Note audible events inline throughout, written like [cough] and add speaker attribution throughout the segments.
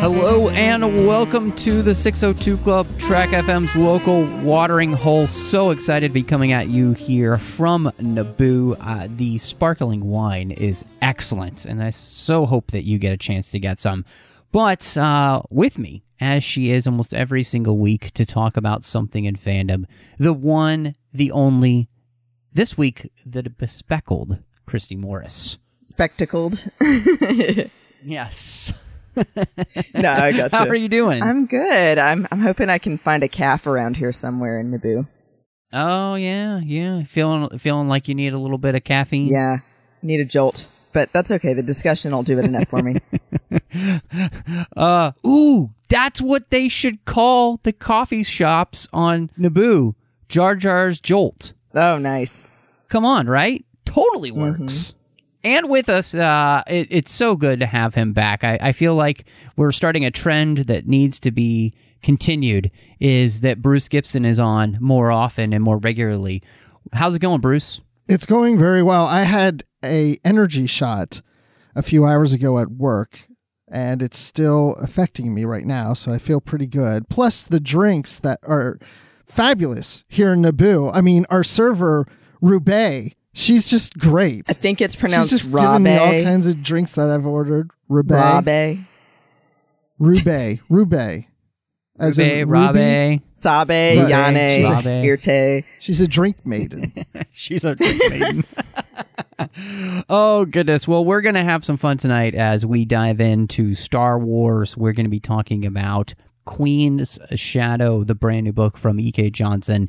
Speaker 1: Hello and welcome to the 602 Club, Trek FM's local watering hole. So excited to be coming at you here from Naboo. Uh, the sparkling wine is excellent, and I so hope that you get a chance to get some. But uh, with me, as she is almost every single week, to talk about something in fandom, the one, the only, this week, the bespeckled Christy Morris.
Speaker 2: Spectacled. [laughs]
Speaker 1: Yes.
Speaker 2: no, I got [laughs] gotcha.
Speaker 1: How are you doing?
Speaker 2: I'm good. I'm I'm hoping I can find a caf around here somewhere in Naboo.
Speaker 1: Oh yeah, yeah. Feeling feeling like you need a little bit of caffeine.
Speaker 2: Yeah, need a jolt, but that's okay. The discussion will do it enough for me. [laughs]
Speaker 1: uh, ooh, that's what they should call the coffee shops on Naboo. Jar Jar's Jolt.
Speaker 2: Oh, nice.
Speaker 1: Come on, right? Totally works. And with us, uh, it, it's so good to have him back. I, I feel like we're starting a trend that needs to be continued. Is that Bruce Gibson is on more often and more regularly? How's it going, Bruce?
Speaker 3: It's going very well. I had a energy shot a few hours ago at work and it's still affecting me right now, so I feel pretty good. Plus the drinks that are fabulous here in Naboo. I mean, our server Roubaix, she's just great.
Speaker 2: I think it's pronounced
Speaker 3: She's
Speaker 2: pronounced
Speaker 3: just giving me all kinds of drinks that I've ordered. Roubaix,
Speaker 2: Rabe.
Speaker 3: Roubaix, Roubaix. As in
Speaker 1: Rabe,
Speaker 3: Ruby.
Speaker 1: Rabe.
Speaker 2: Sabe,
Speaker 3: Right.
Speaker 2: Yane,
Speaker 3: She's
Speaker 1: a-
Speaker 2: Irte.
Speaker 3: She's a drink maiden. [laughs]
Speaker 1: She's a drink maiden. [laughs] oh goodness. Well, we're gonna have some fun tonight as we dive into Star Wars. We're gonna be talking about Queen's Shadow, the brand new book from E.K. Johnston,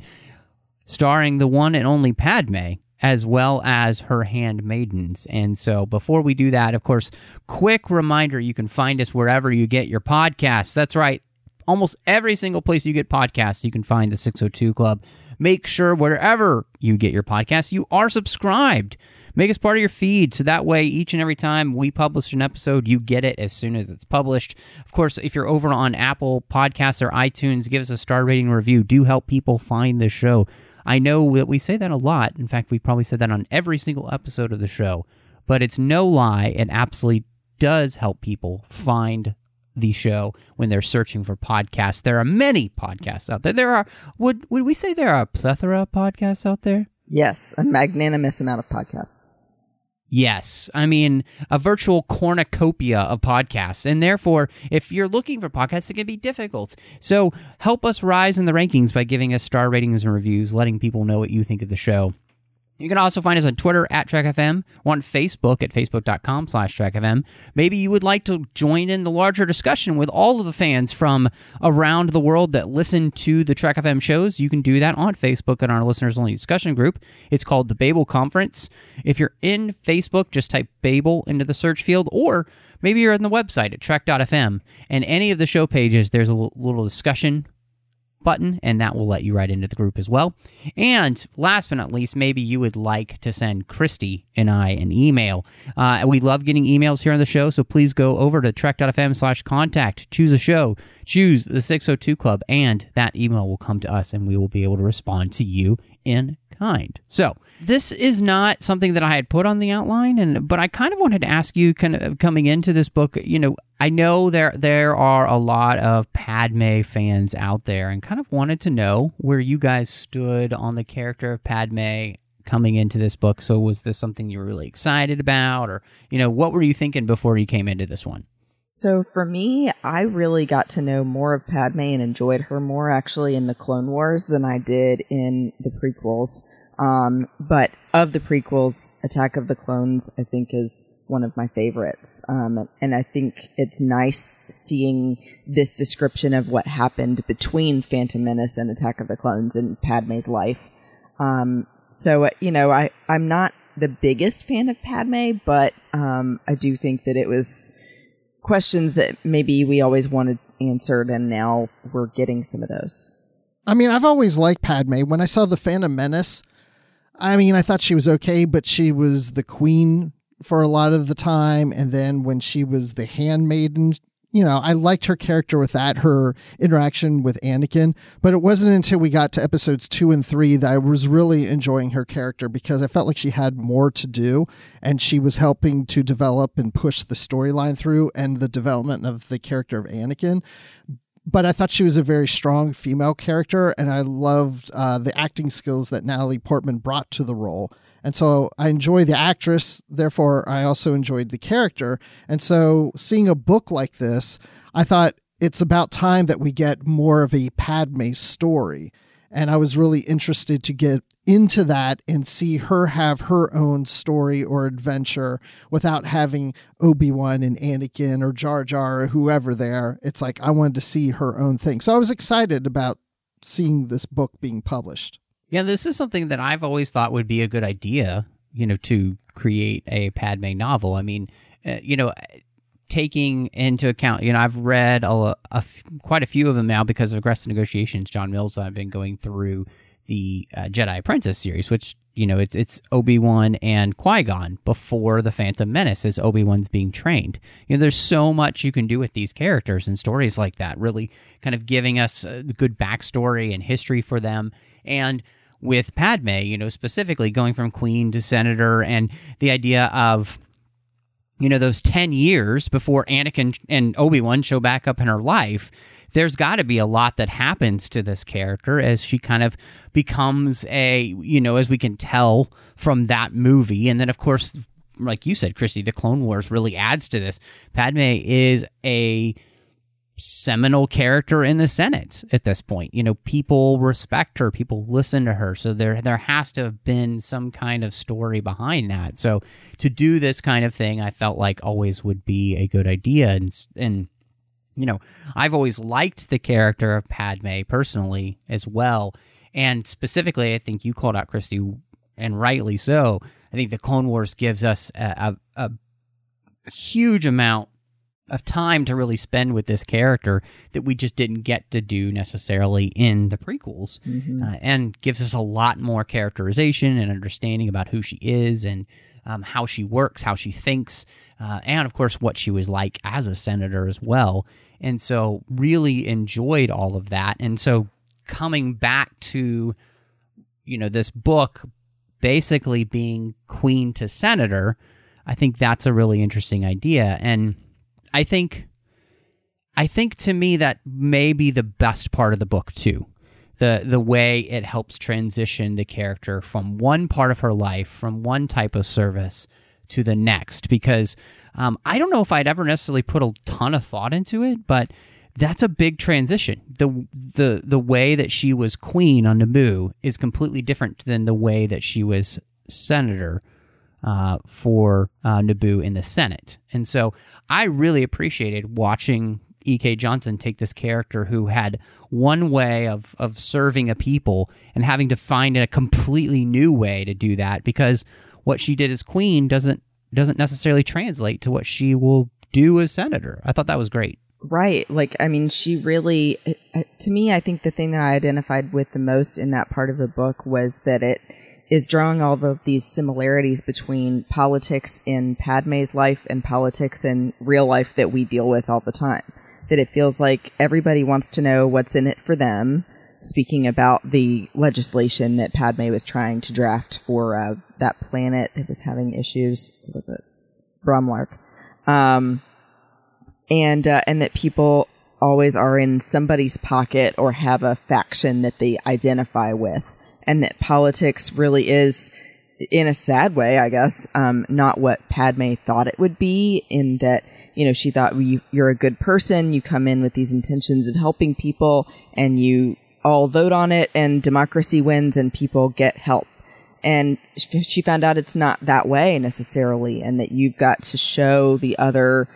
Speaker 1: starring the one and only Padme. As well as her handmaidens. And so, before we do that, of course, quick reminder you can find us wherever you get your podcasts. That's right, almost every single place you get podcasts, you can find the 602 Club. Make sure wherever you get your podcasts, you are subscribed. Make us part of your feed so that way each and every time we publish an episode, you get it as soon as it's published. Of course, if you're over on Apple Podcasts or iTunes, give us a star rating review. Do help people find the show. I know that we say that a lot. In fact, we probably said that on every single episode of the show, but it's no lie. It absolutely does help people find the show when they're searching for podcasts. There are many podcasts out there. There are would would we say there are a plethora of podcasts out there?
Speaker 2: Yes, a magnanimous amount of podcasts.
Speaker 1: Yes. I mean, a virtual cornucopia of podcasts. And therefore, if you're looking for podcasts, it can be difficult. So help us rise in the rankings by giving us star ratings and reviews, letting people know what you think of the show. You can also find us on Twitter at TrekFM, or on Facebook at facebook.com slash TrekFM. Maybe you would like to join in the larger discussion with all of the fans from around the world that listen to the Trek FM shows. You can do that on Facebook in our listeners only discussion group. It's called the Babel Conference. If you're in Facebook, just type Babel into the search field, or maybe you're on the website at Trek.fm. And any of the show pages, there's a little discussion button, and that will let you right into the group as well. And last but not least, maybe you would like to send Christy and I an email. Uh, we love getting emails here on the show, so please go over to trek.fm slash contact, choose a show, choose the 602 Club, and that email will come to us, and we will be able to respond to you in kind. So this is not something that I had put on the outline, and but I kind of wanted to ask you, kind of coming into this book, you know, I know there there are a lot of Padme fans out there, and kind of wanted to know where you guys stood on the character of Padme coming into this book. So was this something you were really excited about, or you know, what were you thinking before you came into this one?
Speaker 2: So for me, I really got to know more of Padme and enjoyed her more actually in the Clone Wars than I did in the prequels. Um, but of the prequels, Attack of the Clones, I think is one of my favorites. Um, and I think it's nice seeing this description of what happened between Phantom Menace and Attack of the Clones in Padme's life. Um, so, you know, I, I'm not the biggest fan of Padme, but um, I do think that it was questions that maybe we always wanted answered, and now we're getting some of those.
Speaker 3: I mean, I've always liked Padme. When I saw the Phantom Menace, I mean, I thought she was okay, but she was the queen for a lot of the time. And then when she was the handmaiden, you know, I liked her character with that, her interaction with Anakin. But it wasn't until we got to episodes two and three that I was really enjoying her character because I felt like she had more to do and she was helping to develop and push the storyline through and the development of the character of Anakin but I thought she was a very strong female character, and I loved uh, the acting skills that Natalie Portman brought to the role. And so I enjoy the actress, therefore, I also enjoyed the character. And so seeing a book like this, I thought it's about time that we get more of a Padme story. And I was really interested to get into that and see her have her own story or adventure without having Obi-Wan and Anakin or Jar Jar or whoever there. It's like I wanted to see her own thing. So I was excited about seeing this book being published.
Speaker 1: Yeah, this is something that I've always thought would be a good idea, you know, to create a Padme novel. I mean, uh, you know, taking into account, you know, I've read a, quite a few of them now because of aggressive negotiations. John Mills, I've been going through the uh, Jedi Apprentice series, which you know it's it's Obi Wan and Qui Gon before the Phantom Menace as Obi Wan's being trained. You know, there's so much you can do with these characters and stories like that. Really, kind of giving us a good backstory and history for them, and with Padme, you know, specifically going from Queen to Senator, and the idea of you know those 10 years before Anakin and Obi-Wan show back up in her life there's got to be a lot that happens to this character as she kind of becomes a, you know, as we can tell from that movie. And then, of course, like you said, Christy, the Clone Wars really adds to this. Padme is a seminal character in the Senate at this point. You know, people respect her, people listen to her. So there there has to have been some kind of story behind that. So to do this kind of thing, I felt like always would be a good idea and and you know, I've always liked the character of Padme personally as well. And specifically, I think you called out Christy, and rightly so. I think the Clone Wars gives us a, a, a huge amount of time to really spend with this character that we just didn't get to do necessarily in the prequels, mm-hmm. uh, and gives us a lot more characterization and understanding about who she is and um, how she works, how she thinks, uh, and of course what she was like as a senator as well. And so, really enjoyed all of that. And so, coming back to you know this book basically being queen to senator, I think that's a really interesting idea. And I think I think to me that may be the best part of the book too. The the way it helps transition the character from one part of her life, from one type of service to the next. Because um, I don't know if I'd ever necessarily put a ton of thought into it, but that's a big transition. the the The way that she was queen on Naboo is completely different than the way that she was senator uh, for uh, Naboo in the Senate. And so I really appreciated watching E.K. Johnston take this character who had one way of, of serving a people and having to find a completely new way to do that because what she did as queen doesn't doesn't necessarily translate to what she will do as senator. I thought that was great.
Speaker 2: Right. Like, I mean, she really, uh, to me, I think the thing that I identified with the most in that part of the book was that it is drawing all of these similarities between politics in Padme's life and politics in real life that we deal with all the time. That it feels like everybody wants to know what's in it for them. Speaking about the legislation that Padme was trying to draft for uh, that planet that was having issues, what was it Bromlarch, um, and uh, and that people always are in somebody's pocket or have a faction that they identify with and that politics really is, in a sad way, I guess, um, not what Padme thought it would be. In that, you know, she thought well, you, you're a good person, you come in with these intentions of helping people, and you all vote on it, and democracy wins, and people get help. And she found out it's not that way necessarily, and that you've got to show the other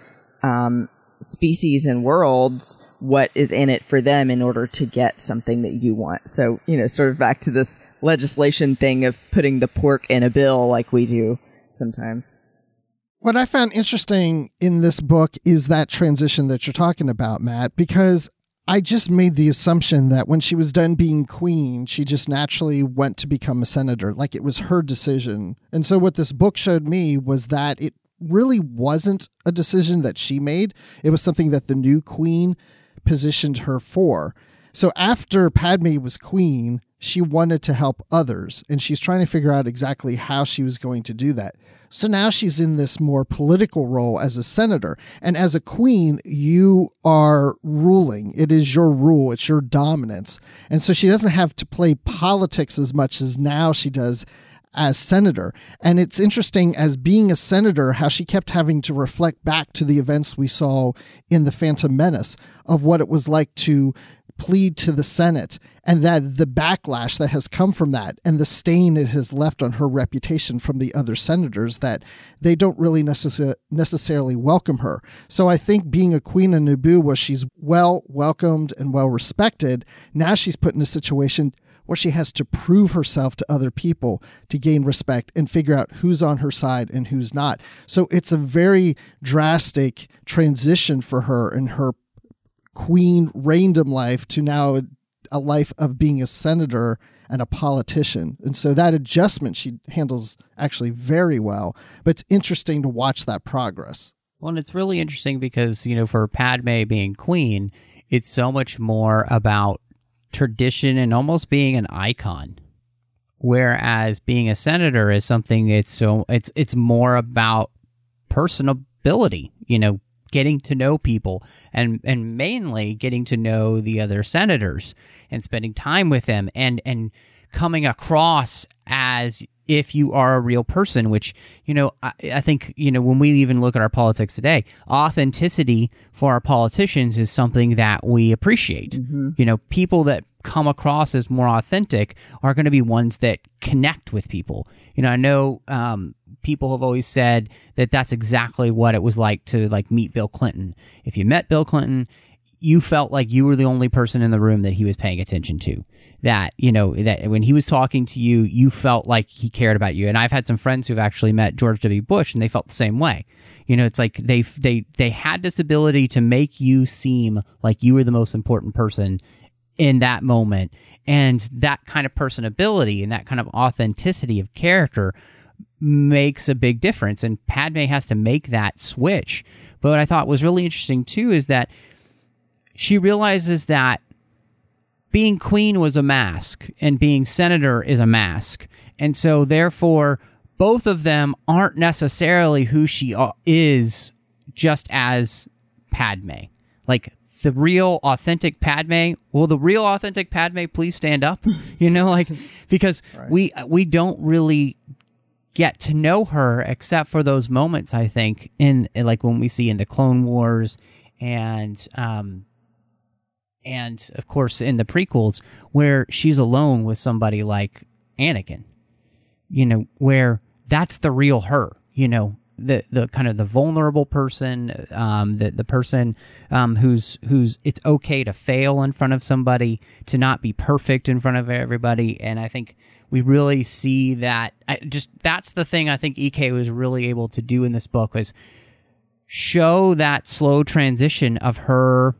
Speaker 2: um, species and worlds what is in it for them in order to get something that you want. So, you know, sort of back to this legislation thing of putting the pork in a bill like we do sometimes.
Speaker 3: What I found interesting in this book is that transition that you're talking about, Matt, because I just made the assumption that when she was done being queen, she just naturally went to become a senator, like it was her decision. And so, what this book showed me was that it really wasn't a decision that she made, it was something that the new queen positioned her for. So, after Padme was queen, she wanted to help others, and she's trying to figure out exactly how she was going to do that. So now she's in this more political role as a senator. And as a queen, you are ruling. It is your rule, it's your dominance. And so she doesn't have to play politics as much as now she does as senator. And it's interesting as being a senator how she kept having to reflect back to the events we saw in the Phantom Menace of what it was like to plead to the Senate and that the backlash that has come from that and the stain it has left on her reputation from the other senators that they don't really necess- necessarily welcome her. So I think being a queen of Naboo where she's well welcomed and well respected, now she's put in a situation where she has to prove herself to other people to gain respect and figure out who's on her side and who's not. So it's a very drastic transition for her in her queen reigndom life to now a life of being a senator and a politician. And so that adjustment she handles actually very well. But it's interesting to watch that progress.
Speaker 1: Well, and it's really interesting because, you know, for Padme being queen, it's so much more about tradition and almost being an icon. Whereas being a senator is something it's so it's it's more about personability, you know, getting to know people and and mainly getting to know the other senators and spending time with them and and coming across as if you are a real person which you know I, I, think you know when we even look at our politics today authenticity for our politicians is something that we appreciate. Mm-hmm. you know people that come across as more authentic are going to be ones that connect with people. You know i know um, people have always said that that's exactly what it was like to like meet bill clinton. If you met bill clinton you felt like you were the only person in the room that he was paying attention to that you know that when he was talking to you you felt like he cared about you. And i've had some friends who've actually met george w. Bush and they felt the same way. You know it's like they they they had this ability to make you seem like you were the most important person in that moment. And that kind of personability and that kind of authenticity of character makes a big difference. And padme has to make that switch. But what i thought was really interesting too is that she realizes that being queen was a mask and being senator is a mask. And so, therefore, both of them aren't necessarily who she is just as Padme. Like the real authentic Padme, will the real authentic Padme please stand up? [laughs] You know, like because right. we we don't really get to know her except for those moments I think in like when we see in the Clone Wars and um and of course in the prequels where she's alone with somebody like Anakin. You know, where that's the real her, you know, the the kind of the vulnerable person, um, the the person um, who's who's it's okay to fail in front of somebody, to not be perfect in front of everybody, and I think we really see that. I just that's the thing I think Ek was really able to do in this book was show that slow transition of her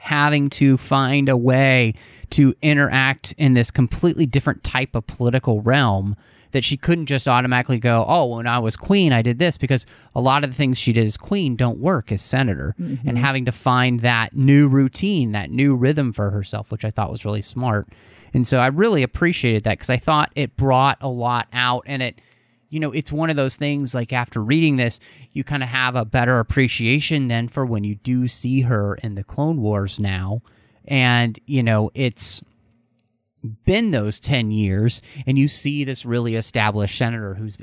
Speaker 1: having to find a way to interact in this completely different type of political realm that she couldn't just automatically go, oh, when I was queen, I did this, because a lot of the things she did as queen don't work as senator, mm-hmm. and having to find that new routine, that new rhythm for herself, which I thought was really smart. And so I really appreciated that because I thought it brought a lot out and it you know, it's one of those things like after reading this, you kind of have a better appreciation then for when you do see her in the Clone Wars now. And, you know, it's been those 10 years and you see this really established senator who's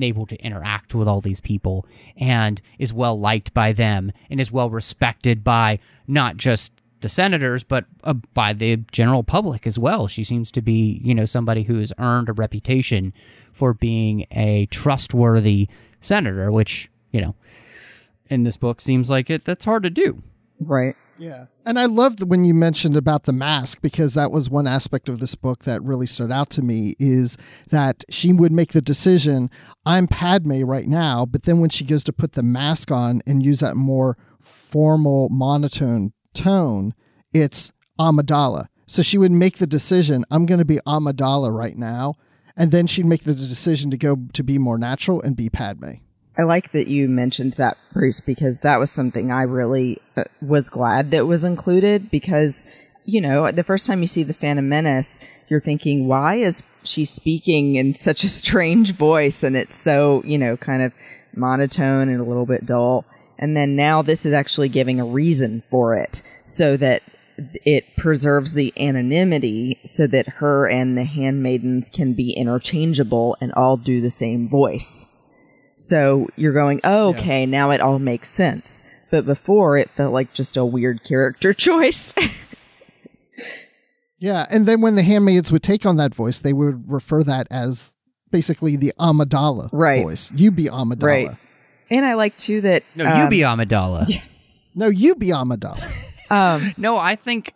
Speaker 1: able to interact with all these people and is well liked by them and is well respected by not just the senators, but uh, by the general public as well. She seems to be, you know, somebody who has earned a reputation for being a trustworthy senator, which, you know, in this book seems like it that's hard to do.
Speaker 2: Right.
Speaker 3: Yeah. And I loved when you mentioned about the mask because that was one aspect of this book that really stood out to me is that she would make the decision, I'm Padme right now, but then when she goes to put the mask on and use that more formal monotone tone, it's Amidala. So she would make the decision, I'm going to be Amidala right now, and then she'd make the decision to go to be more natural and be Padme.
Speaker 2: I like that you mentioned that, Bruce, because that was something I really uh, was glad that was included because, you know, the first time you see the Phantom Menace, you're thinking, why is she speaking in such a strange voice? And it's so, you know, kind of monotone and a little bit dull. And then now this is actually giving a reason for it so that it preserves the anonymity so that her and the handmaidens can be interchangeable and all do the same voice. So you're going, oh, okay,
Speaker 3: Yes.
Speaker 2: now it all makes sense. But before it felt like just a weird character [laughs] choice.
Speaker 3: Yeah, and then when the handmaids would take on that voice, they would refer that as basically the Amidala
Speaker 2: Right.
Speaker 3: voice. You be Amidala.
Speaker 2: Right. and I like too that
Speaker 1: No, you
Speaker 2: um,
Speaker 1: be Amidala. [laughs]
Speaker 3: No, you be Amidala.
Speaker 2: Um [laughs]
Speaker 1: No, I think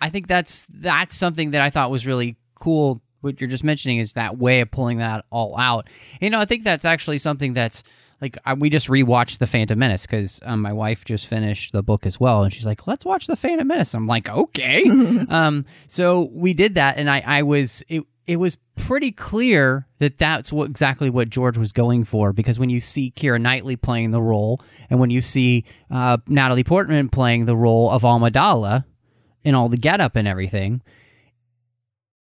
Speaker 1: I think that's that's something that I thought was really cool. What you're just mentioning is that way of pulling that all out. You know, I think that's actually something that's like I, we just rewatched the Phantom Menace because um, my wife just finished the book as well, and she's like, "Let's watch the Phantom Menace." I'm like, "Okay." [laughs] um, so we did that, and I I was it it was pretty clear that that's what exactly what George was going for because when you see Kira Knightley playing the role, and when you see uh, Natalie Portman playing the role of Amidala in all the getup and everything,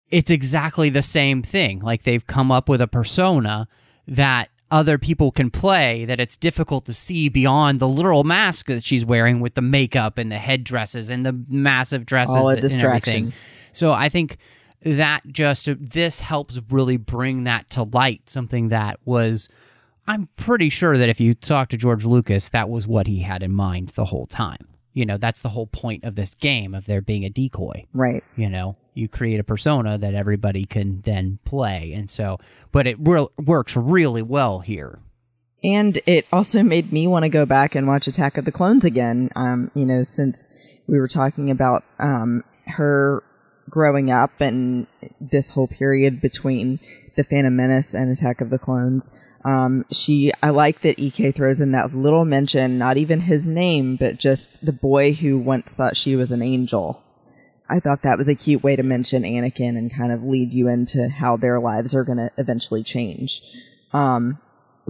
Speaker 1: it's exactly the same thing. Like they've come up with a persona that other people can play that it's difficult to see beyond the literal mask that she's wearing with the makeup and the headdresses and the massive dresses
Speaker 2: All a
Speaker 1: that- and
Speaker 2: distraction.
Speaker 1: everything. So I think that just this helps really bring that to light. Something that was, I'm pretty sure that if you talk to George Lucas, that was what he had in mind the whole time. You know, that's the whole point of this game of there being a decoy
Speaker 2: right.
Speaker 1: you know you create a persona that everybody can then play and so but it real works really well here
Speaker 2: And it also [laughs] made me want to go back and watch Attack of the Clones again. Um, you know, since we were talking about um, her growing up and this whole period between the Phantom Menace and Attack of the Clones. Um, she, I like that EK throws in that little mention, not even his name, but just the boy who once thought she was an angel. I thought that was a cute way to mention Anakin and kind of lead you into how their lives are going to eventually change. Um,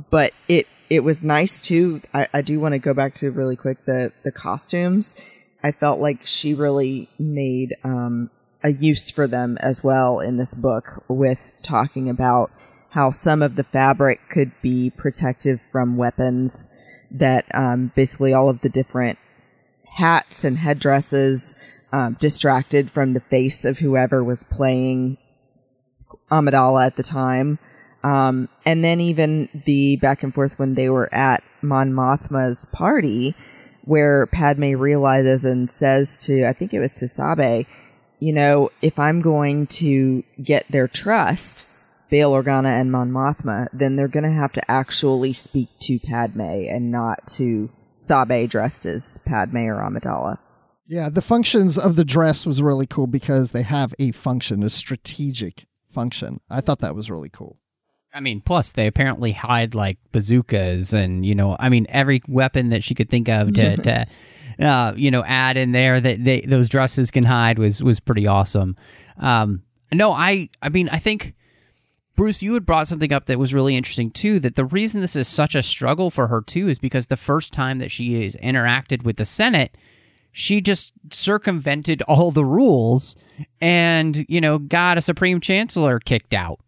Speaker 2: but it it was nice too. I, I do want to go back to really quick the the costumes. I felt like she really made um, a use for them as well in this book with talking about how some of the fabric could be protective from weapons. That um, basically all of the different hats and headdresses um, distracted from the face of whoever was playing Amidala at the time. Um, and then even the back and forth when they were at Mon Mothma's party, where Padme realizes and says to, I think it was to Sabe, you know, if I'm going to get their trust, Bail Organa and Mon Mothma, then they're going to have to actually speak to Padme and not to Sabe dressed as Padme or Amidala.
Speaker 3: Yeah, the functions of the dress was really cool because they have a function, a strategic function. I thought that was really cool.
Speaker 1: i mean plus they apparently hide like bazookas and you know i mean every weapon that she could think of to [laughs] to uh, you know add in there that they those dresses can hide was was pretty awesome um no i i mean i think Bruce, you had brought something up that was really interesting too. That the reason this is such a struggle for her too is because the first time that she is interacted with the Senate, she just circumvented all the rules and, you know, got a Supreme Chancellor kicked out.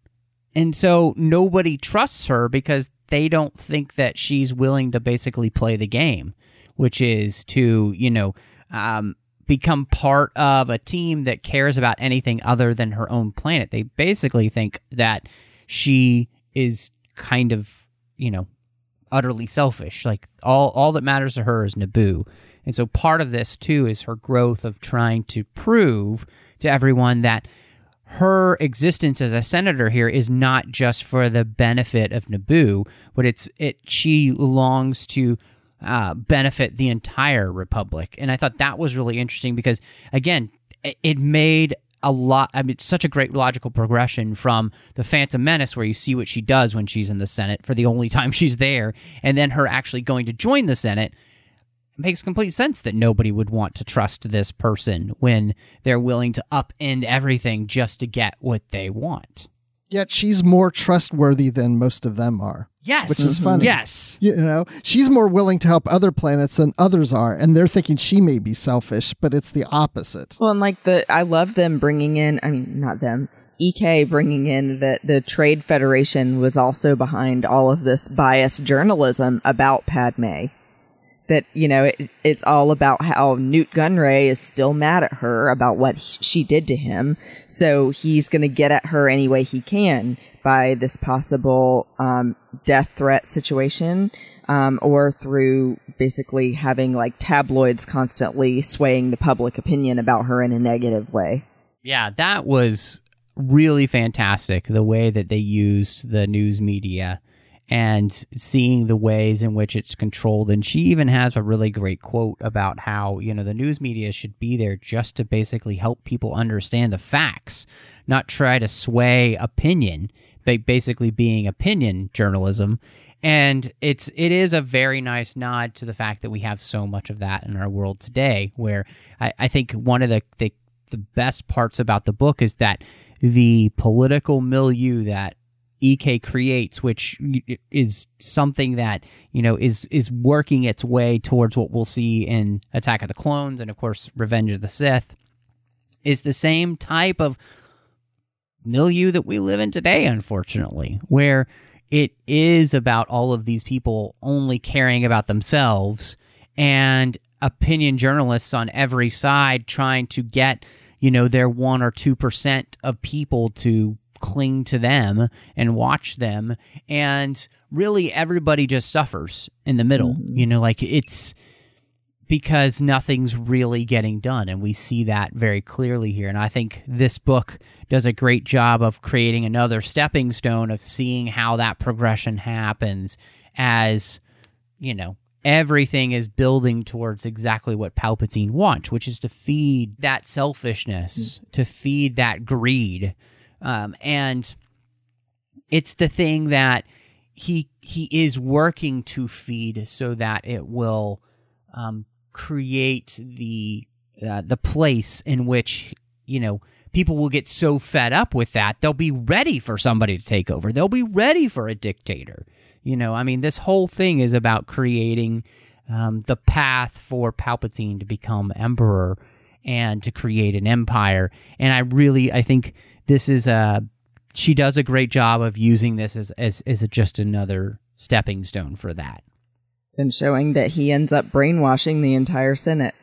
Speaker 1: And so nobody trusts her because they don't think that she's willing to basically play the game, which is to, you know, um, become part of a team that cares about anything other than her own planet. They basically think that she is kind of, you know, utterly selfish. Like all all that matters to her is Naboo. And so part of this too is her growth of trying to prove to everyone that her existence as a senator here is not just for the benefit of Naboo, but it's it she longs to uh, benefit the entire republic. And I thought that was really interesting because, again, it- made a lot. I mean, it's such a great logical progression from the Phantom Menace, where you see what she does when she's in the Senate for the only [laughs] time she's there, and then her actually going to join the Senate. It makes complete sense that nobody would want to trust this person when they're willing to upend everything just to get what they want.
Speaker 3: Yet she's more trustworthy than most of them are.
Speaker 1: Yes,
Speaker 3: Which is mm-hmm. funny.
Speaker 1: Yes,
Speaker 3: You know, she's more willing to help other planets than others are, and they're thinking she may be selfish, but it's the opposite.
Speaker 2: Well, and like the, I love them bringing in. I mean, not them. EK bringing in that the Trade Federation was also behind all of this biased journalism about Padme. That you know, it, it's all about how Nute Gunray is still mad at her about what he- she did to him. So he's going to get at her any way he can by this possible um, death threat situation, um, or through basically having like tabloids constantly swaying the public opinion about her in a negative way.
Speaker 1: Yeah, that was really fantastic. The way that they used the news media and seeing the ways in which it's controlled. And she even has a really great quote about how, you know, the news media should be there just to basically help people understand the facts, not try to sway opinion, basically being opinion journalism. And it's it is a very nice nod to the fact that we have so much of that in our world today, where I, I think one of the, the the best parts about the book is that the political milieu that EK creates, which is something that you know is is working its way towards what we'll see in Attack of the Clones and of course Revenge of the Sith, is the same type of milieu that we live in today, unfortunately, where it is about all of these people only caring about themselves and opinion journalists on every side trying to get, you know, their one or two percent of people to cling to them and watch them. And really everybody just suffers in the middle. Mm-hmm. You know, like it's because nothing's really getting done. And we see that very clearly here. And I think this book does a great job of creating another stepping stone of seeing how that progression happens as, you know, everything is building towards exactly what Palpatine wants, which is to feed that selfishness, to feed that greed. Um, and it's the thing that he he is working to feed so that it will um, create the uh, the place in which you know people will get so fed up with that they'll be ready for somebody to take over. They'll be ready for a dictator. You know i mean this whole thing is about creating um, the path for palpatine to become emperor and to create an empire. And i really i think this is a she does a great job of using this as as, as just another stepping stone for that
Speaker 2: And showing that he ends up brainwashing the entire Senate.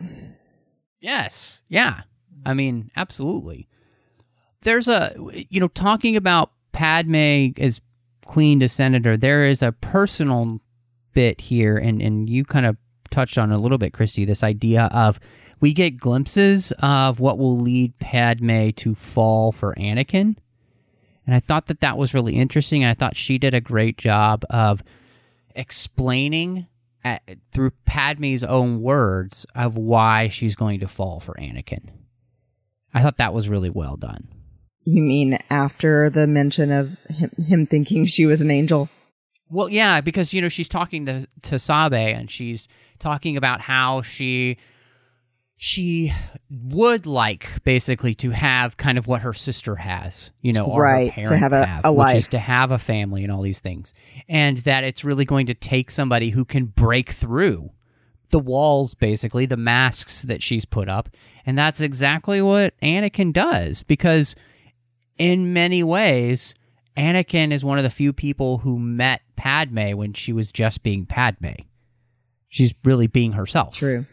Speaker 1: Yes. Yeah. I mean, absolutely. There's a, you know, talking about Padme as queen to senator, there is a personal bit here, and, and you kind of touched on a little bit, Christy, this idea of we get glimpses of what will lead Padme to fall for Anakin. And I thought that that was really interesting. I thought she did a great job of explaining at, through Padme's own words of why she's going to fall for Anakin. I thought that was really well done.
Speaker 2: You mean after the mention of him, him thinking she was an angel?
Speaker 1: Well, yeah, because you know she's talking to to Sabe and she's talking about how she she would like basically to have kind of what her sister has, you know, or
Speaker 2: Right,
Speaker 1: her
Speaker 2: to
Speaker 1: parents
Speaker 2: have a- a
Speaker 1: which is to have a family and all these things, and that it's really going to take somebody who can break through the walls, basically the masks that she's put up, and that's exactly what Anakin does because in many ways, Anakin is one of the few people who met Padme when she was just being Padme. She's really being herself.
Speaker 2: True.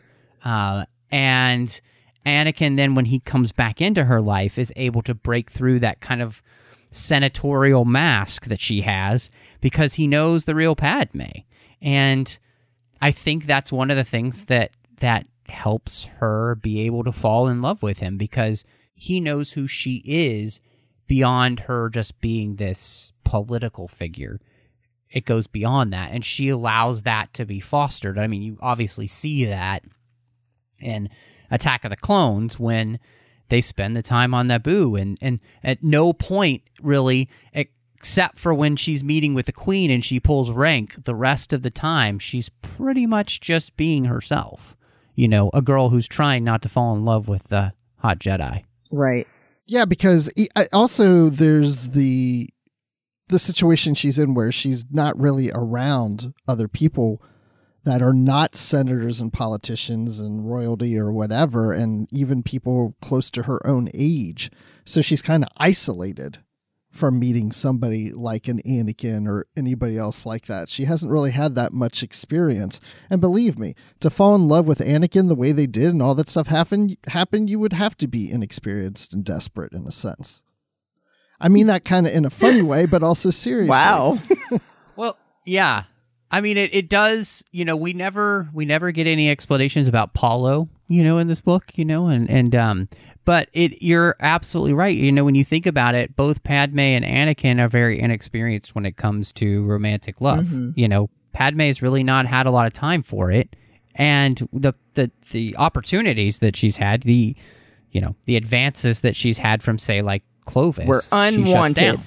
Speaker 1: Uh, and Anakin, then when he comes back into her life, is able to break through that kind of senatorial mask that she has because he knows the real Padme. And I think that's one of the things that that helps her be able to fall in love with him because he knows who she is beyond her just being this political figure. it goes beyond that and she allows that to be fostered i mean you obviously see that in attack of the clones when they spend the time on naboo. And and at no point really except for when she's meeting with the queen and she pulls rank the rest of the time she's pretty much just being herself. You know a girl who's trying not to fall in love with the hot jedi.
Speaker 2: Right.
Speaker 3: Yeah, because e- I- also there's the the situation she's in where she's not really around other people that are not senators and politicians and royalty or whatever, and even people close to her own age. So she's kind of isolated from meeting somebody like an Anakin or anybody else like that. She hasn't really had that much experience. And believe me, to fall in love with Anakin the way they did and all that stuff happened happened, you would have to be inexperienced and desperate in a sense. I mean that kind of in a funny way, but also seriously.
Speaker 2: Wow. [laughs]
Speaker 1: Well, yeah. I mean, it, it does. You know, we never we never get any explanations about Palo. You know, in this book. You know, and and um, but it you're absolutely right. You know, when you think about it, both Padme and Anakin are very inexperienced when it comes to romantic love. You know, Padme has really not had a lot of time for it, and the the the opportunities that she's had, the you know, the advances that she's had from say like Clovis
Speaker 2: Were unwanted.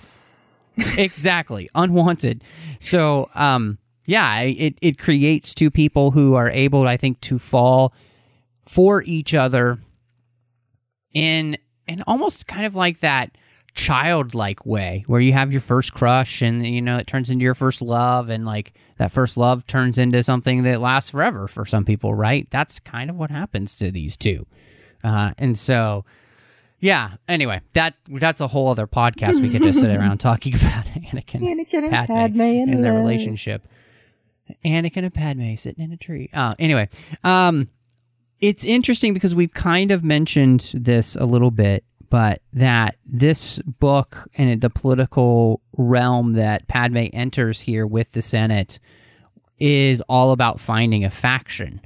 Speaker 1: exactly unwanted so um yeah it it creates two people who are able i think to fall for each other in in almost kind of like that childlike way where you have your first crush and you know it turns into your first love and like that first love turns into something that lasts forever for some people right? That's kind of what happens to these two. Uh, and so yeah anyway that that's a whole other podcast we could just sit around [laughs] talking about anakin,
Speaker 2: Anakin and
Speaker 1: Padme,
Speaker 2: Padme in
Speaker 1: and their relationship anakin and padme sitting in a tree uh, anyway um it's interesting because we've kind of mentioned this a little bit, but that this book and the political realm that Padme enters here with the Senate is all about finding a faction.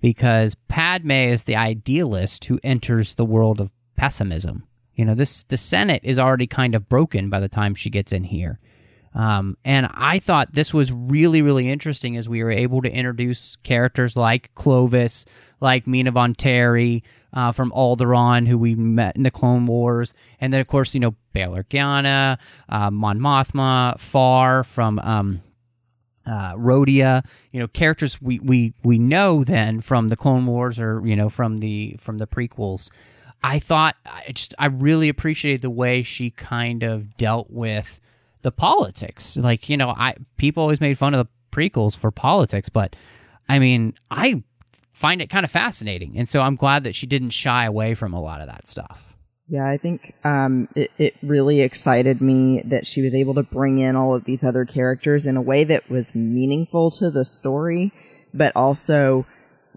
Speaker 1: Because Padme is the idealist who enters the world of pessimism. You know, this the Senate is already kind of broken by the time she gets in here. Um, and I thought this was really, really interesting as we were able to introduce characters like Clovis, like Mina Bonteri uh, from Alderaan, who we met in the Clone Wars, and then of course you know Bail Organa, uh, Mon Mothma, Farr from um, uh, Rodia, you know, characters we, we we know then from the Clone Wars or you know from the from the prequels. I thought I just I really appreciated the way she kind of dealt with the politics. Like you know, I people always made fun of the prequels for politics, but I mean, I find it kind of fascinating, and so I'm glad that she didn't shy away from a lot of that stuff.
Speaker 2: Yeah, I think um, it, it really excited me that she was able to bring in all of these other characters in a way that was meaningful to the story, but also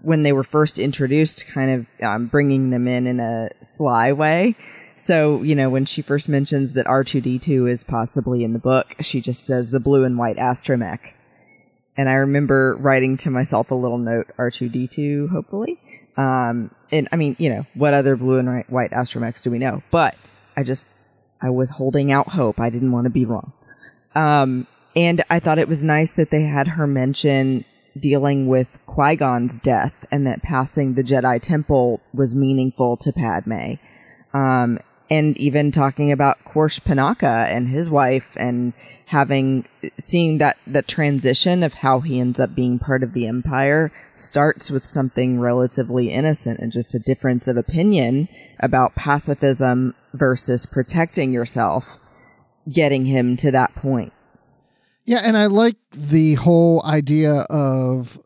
Speaker 2: when they were first introduced, kind of um, bringing them in in a sly way. So, you know, when she first mentions that R2D2 is possibly in the book, she just says the blue and white astromech. And I remember writing to myself a little note, R2D2, hopefully. Um, and I mean, you know, what other blue and white- astromechs do we know? But I just, I was holding out hope. I didn't want to be wrong. Um, and I thought it was nice that they had her mention dealing with Qui-Gon's death and that passing the Jedi Temple was meaningful to Padme. Um, and even talking about Quarsh Panaka and his wife and having, seeing that, that transition of how he ends up being part of the Empire starts with something relatively innocent and just a difference of opinion about pacifism versus protecting yourself, getting him to that point.
Speaker 3: Yeah, and I like the whole idea of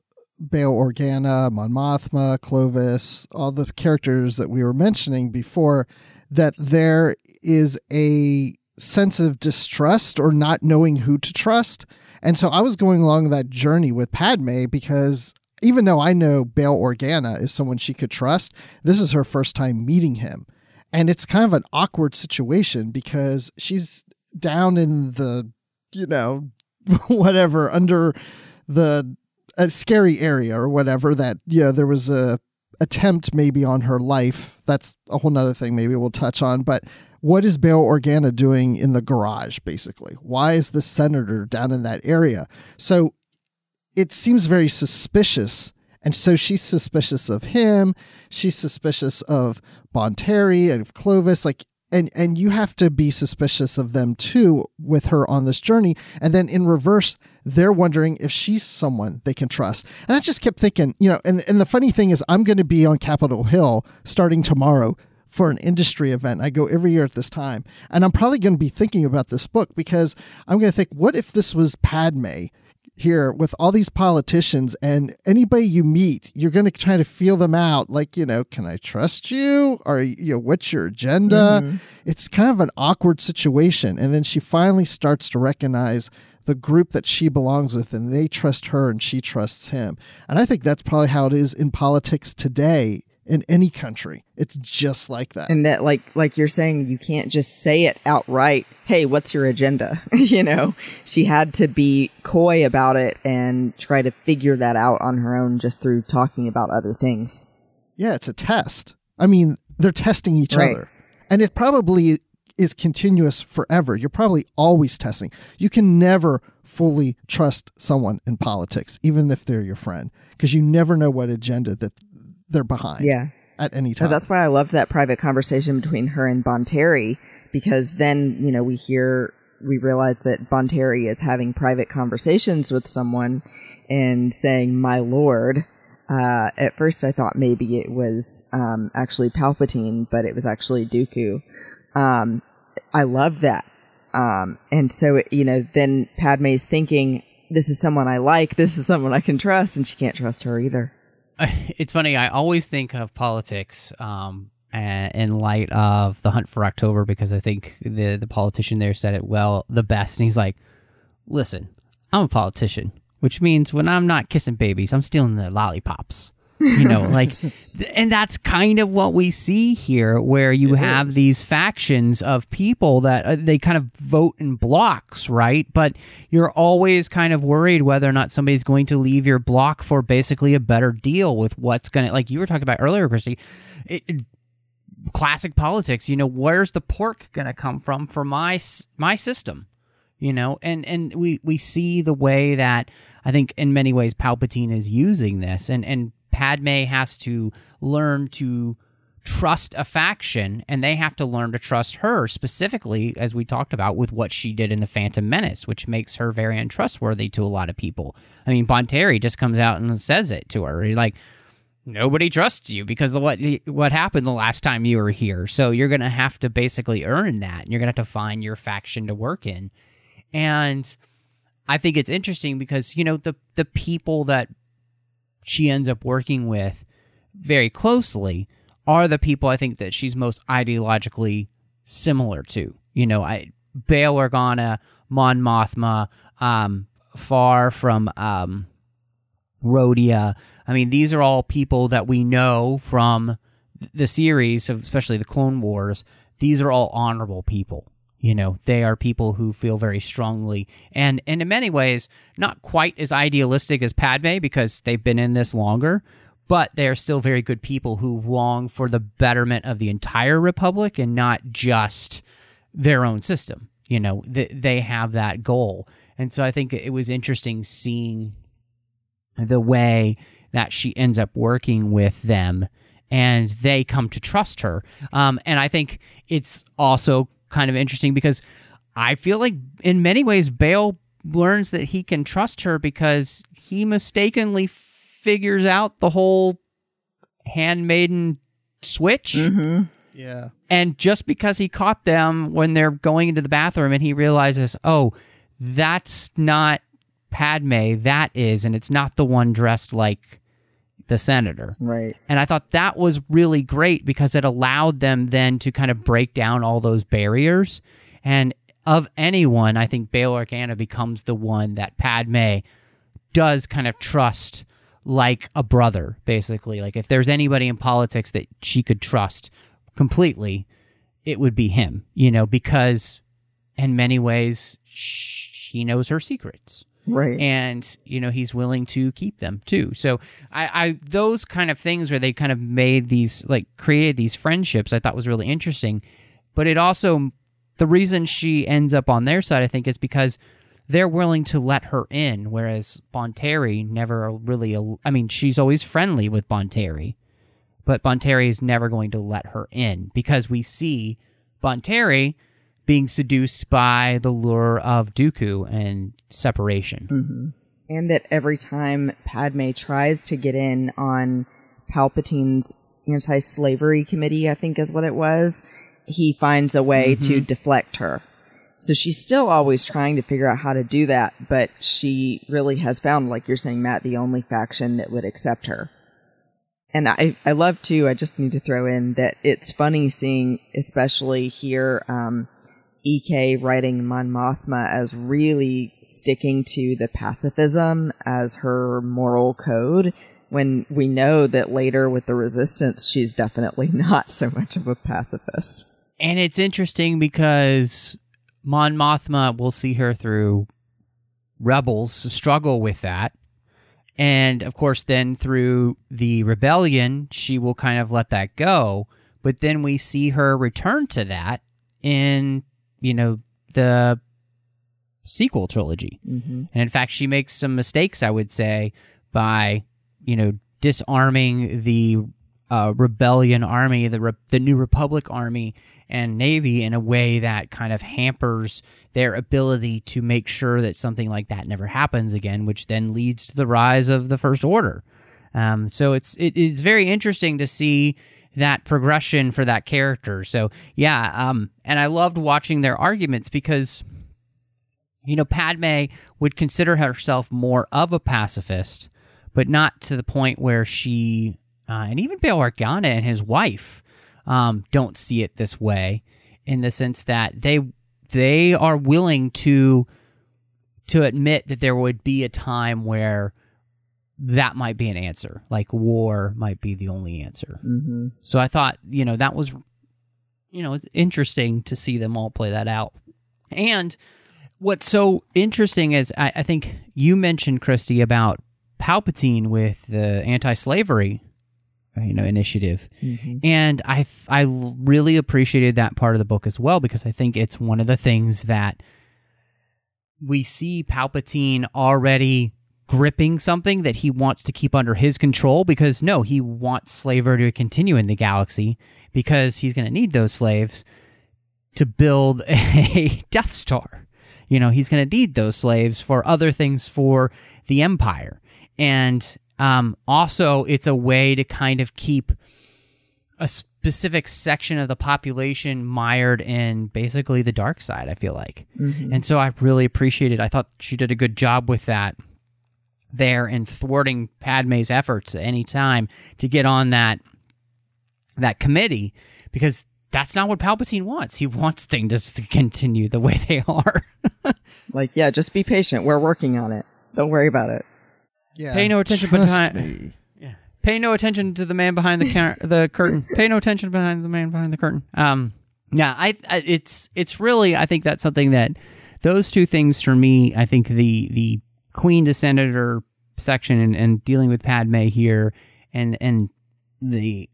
Speaker 3: Bail Organa, Mon Mothma, Clovis, all the characters that we were mentioning before, that there is a sense of distrust or not knowing who to trust. And so I was going along that journey with Padme because even though I know Bail Organa is someone she could trust, this is her first time meeting him. And it's kind of an awkward situation because she's down in the, you know, [laughs] whatever under the a scary area or whatever that yeah there was a attempt maybe on her life. That's a whole nother thing maybe we'll touch on. But what is Bail Organa doing in the garage, basically? Why is the senator down in that area? So it seems very suspicious. And so she's suspicious of him. She's suspicious of Bonteri and of Clovis. Like and and you have to be suspicious of them too with her on this journey and then in reverse they're wondering if she's someone they can trust. And i just kept thinking you know and, and the funny thing is i'm going to be on capitol hill starting tomorrow for an industry event. I go every year at this time. And i'm probably going to be thinking about this book because i'm going to think what if this was padme here with all these politicians and anybody you meet you're going to try to feel them out like you know can i trust you? Or you know what's your agenda? Mm-hmm. it's kind of an awkward situation. And then she finally starts to recognize the group that she belongs with and they trust her and she trusts him and i think that's probably how it is in politics today in any country. It's just like that.
Speaker 2: And that like like you're saying you can't just say it outright, "Hey, what's your agenda?" [laughs] you know. She had to be coy about it and try to figure that out on her own just through talking about other things.
Speaker 3: Yeah, it's a test. I mean, they're testing each right. other. And it probably is continuous forever. You're probably always testing. You can never fully trust someone in politics, even if they're your friend, because you never know what agenda that they're behind.
Speaker 2: Yeah.
Speaker 3: At any time.
Speaker 2: So that's why I loved that private conversation between her and Bonteri because then, you know, we hear, we realize that Bonteri is having private conversations with someone and saying, my lord. Uh, at first I thought maybe it was, um, actually Palpatine, but it was actually Dooku. Um, I love that. Um, and so, you know, then Padme's thinking, this is someone I like, this is someone I can trust, and she can't trust her either. [laughs]
Speaker 1: it's funny. I always think of politics um, in light of the hunt for October because I think the the politician there said it well the best. And he's like, "Listen, I'm a politician, which means when I'm not kissing babies, I'm stealing the lollipops." You know [laughs] like and that's kind of what we see here where you it have is. these factions of people that uh, they kind of vote in blocks right but you're always kind of worried whether or not somebody's going to leave your block for basically a better deal with what's going to like you were talking about earlier christy it, it, classic politics you know where's the pork going to come from for my my system you know and and we we see the way that I think in many ways Palpatine is using this and and Padme has to learn to trust a faction and they have to learn to trust her specifically as we talked about with what she did in the Phantom Menace which makes her very untrustworthy to a lot of people. I mean Bonteri just comes out and says it to her. He's like nobody trusts you because of what what happened the last time you were here. So you're going to have to basically earn that. And you're going to have to find your faction to work in. And I think it's interesting because you know the the people that she ends up working with very closely are the people I think that she's most ideologically similar to. You know, I Bail Organa, Mon Mothma, um, Farr from um, Rodia. I mean, these are all people that we know from the series, especially the Clone Wars. These are all honorable people. You know, they are people who feel very strongly and, and in many ways, not quite as idealistic as Padme because they've been in this longer, but they are still very good people who long for the betterment of the entire Republic and not just their own system. You know, they, they have that goal. And so I think it was interesting seeing the way that she ends up working with them and they come to trust her. Um, and I think it's also kind of interesting because I feel like in many ways Bail learns that he can trust her because he mistakenly figures out the whole handmaiden switch.
Speaker 3: Mm-hmm. Yeah.
Speaker 1: And just because he caught them when they're going into the bathroom and he realizes, oh, that's not Padme, that is, and it's not the one dressed like the senator.
Speaker 2: Right.
Speaker 1: And I thought that was really great because it allowed them then to kind of break down all those barriers. And of anyone, I think Bail Organa becomes the one that Padme does kind of trust like a brother, basically. Like if there's anybody in politics that she could trust completely, it would be him, you know, because in many ways she knows her secrets
Speaker 2: Right.
Speaker 1: and you know he's willing to keep them too so I, I those kind of things where they kind of made these like created these friendships i thought was really interesting but it also the reason she ends up on their side i think is because they're willing to let her in whereas bonteri never really i mean she's always friendly with bonteri but bonteri is never going to let her in because we see bonteri being seduced by the lure of Dooku and separation.
Speaker 2: Mm-hmm. And that every time Padme tries to get in on Palpatine's anti slavery committee, I think is what it was, he finds a way to deflect her. So she's still always trying to figure out how to do that, but she really has found, like you're saying, Matt, the only faction that would accept her. And I, I love too, I just need to throw in that it's funny seeing, especially here, um, EK writing Mon Mothma as really sticking to the pacifism as her moral code when we know that later with the resistance she's definitely [laughs] not so much of a pacifist.
Speaker 1: And it's interesting because Mon Mothma will see her through rebels struggle with that. And of course, then through the rebellion, she will kind of let that go. But then we see her return to that in, you know, the sequel trilogy.
Speaker 2: Mm-hmm.
Speaker 1: And in fact, she makes some mistakes, I would say, by, you know, disarming the uh, rebellion army, the, re- the New Republic army and navy in a way that kind of hampers their ability to make sure that something like that never happens again, which then leads to the rise of the First Order. Um, so it's it, it's very interesting to see that progression for that character. So yeah, um, and I loved watching their arguments because you know, Padme would consider herself more of a pacifist, but not to the point where she, uh, and even Bail Organa and his wife, um, don't see it this way, in the sense that they they are willing to to admit that there would be a time where that might be an answer, like war might be the only answer.
Speaker 2: Mm-hmm.
Speaker 1: So I thought, you know, that was, you know, it's interesting to see them all play that out. And what's so interesting is I, I think you mentioned Christy about Palpatine with the anti-slavery, you know, initiative, and I I really appreciated that part of the book as well because I think it's one of the things that we see Palpatine already gripping something that he wants to keep under his control because no, he wants slavery to continue in the galaxy because he's going to need those slaves to build [laughs] a Death Star. You know, he's going to need those slaves for other things for the Empire. And um, also, it's a way to kind of keep a specific section of the population mired in basically the dark side, I feel like. And so I really appreciated I thought she did a good job with that there and thwarting Padme's efforts at any time to get on that that committee because that's not what Palpatine wants. He wants things to continue the way they are. [laughs]
Speaker 2: Like, yeah, just be patient. We're working on it. Don't worry about it.
Speaker 3: Yeah,
Speaker 1: Pay no attention
Speaker 3: trust
Speaker 1: behind-
Speaker 3: me.
Speaker 1: Pay no attention to the man behind the car- the curtain. [laughs] Pay no attention behind the man behind the curtain. Um, yeah, I, I it's it's really I think that's something that those two things for me. I think the the Queen to Senator section and, and dealing with Padme here and and the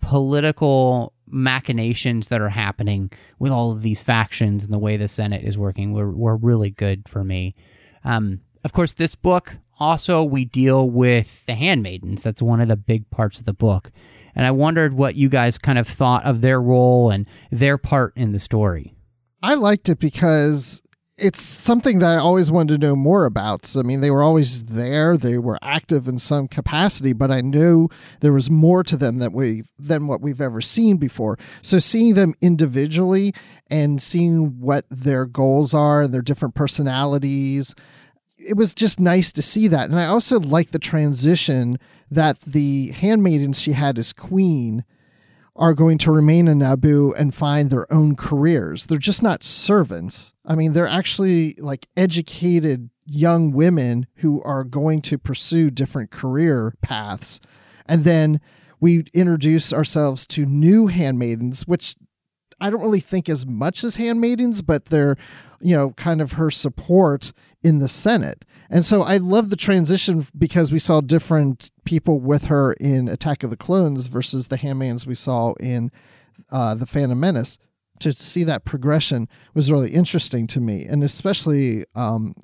Speaker 1: political machinations that are happening with all of these factions and the way the Senate is working were, were really good for me. Um, of course, this book also we deal with the handmaidens. That's one of the big parts of the book. And I wondered what you guys kind of thought of their role and their part in the story.
Speaker 3: I liked it because it's something that I always wanted to know more about. So, I mean, they were always there; they were active in some capacity, but I knew there was more to them that we than what we've ever seen before. So, seeing them individually and seeing what their goals are and their different personalities, it was just nice to see that. And I also like the transition that the handmaidens she had as queen are going to remain in Naboo and find their own careers. They're just not servants. I mean, they're actually like educated young women who are going to pursue different career paths. And then we introduce ourselves to new handmaidens, which I don't really think as much as handmaidens, but they're, you know, kind of her support in the Senate. And so I love the transition because we saw different people with her in Attack of the Clones versus the handmaidens we saw in uh, the Phantom Menace. To see that progression was really interesting to me, and especially um,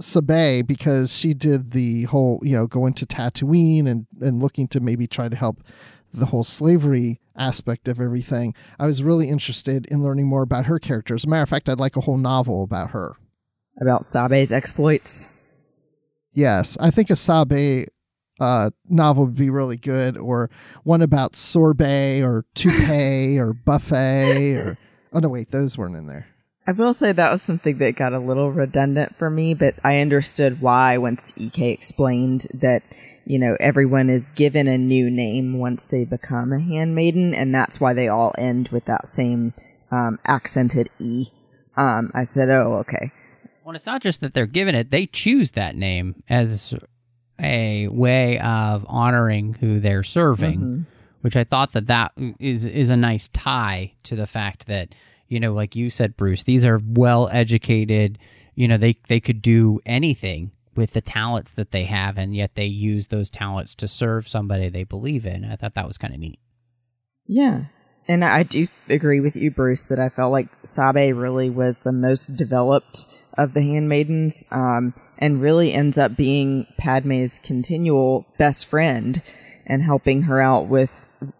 Speaker 3: Sabe because she did the whole, you know, going to Tatooine and and looking to maybe try to help the whole slavery aspect of everything. I was really interested in learning more about her character. As a matter of fact, I'd like a whole novel about her.
Speaker 2: About Sabe's exploits.
Speaker 3: Yes, I think a Sabe uh, novel would be really good, or one about sorbet or toupee [laughs] or buffet or oh no, wait, those weren't in there.
Speaker 2: I will say that was something that got a little redundant for me, but I understood why once EK explained that you know everyone is given a new name once they become a handmaiden, and that's why they all end with that same um, accented e. Um, I said, "Oh, okay."
Speaker 1: Well, it's not just that they're given it; they choose that name as a way of honoring who they're serving,
Speaker 2: Mm-hmm.
Speaker 1: which I thought that that is is a nice tie to the fact that you know, like you said, Bruce, these are well educated. You know, they they could do anything with the talents that they have, and yet they use those talents to serve somebody they believe in. I thought that was kind of neat.
Speaker 2: Yeah. And I do agree with you, Bruce, that I felt like Sabe really was the most developed of the handmaidens, um, and really ends up being Padme's continual best friend and helping her out with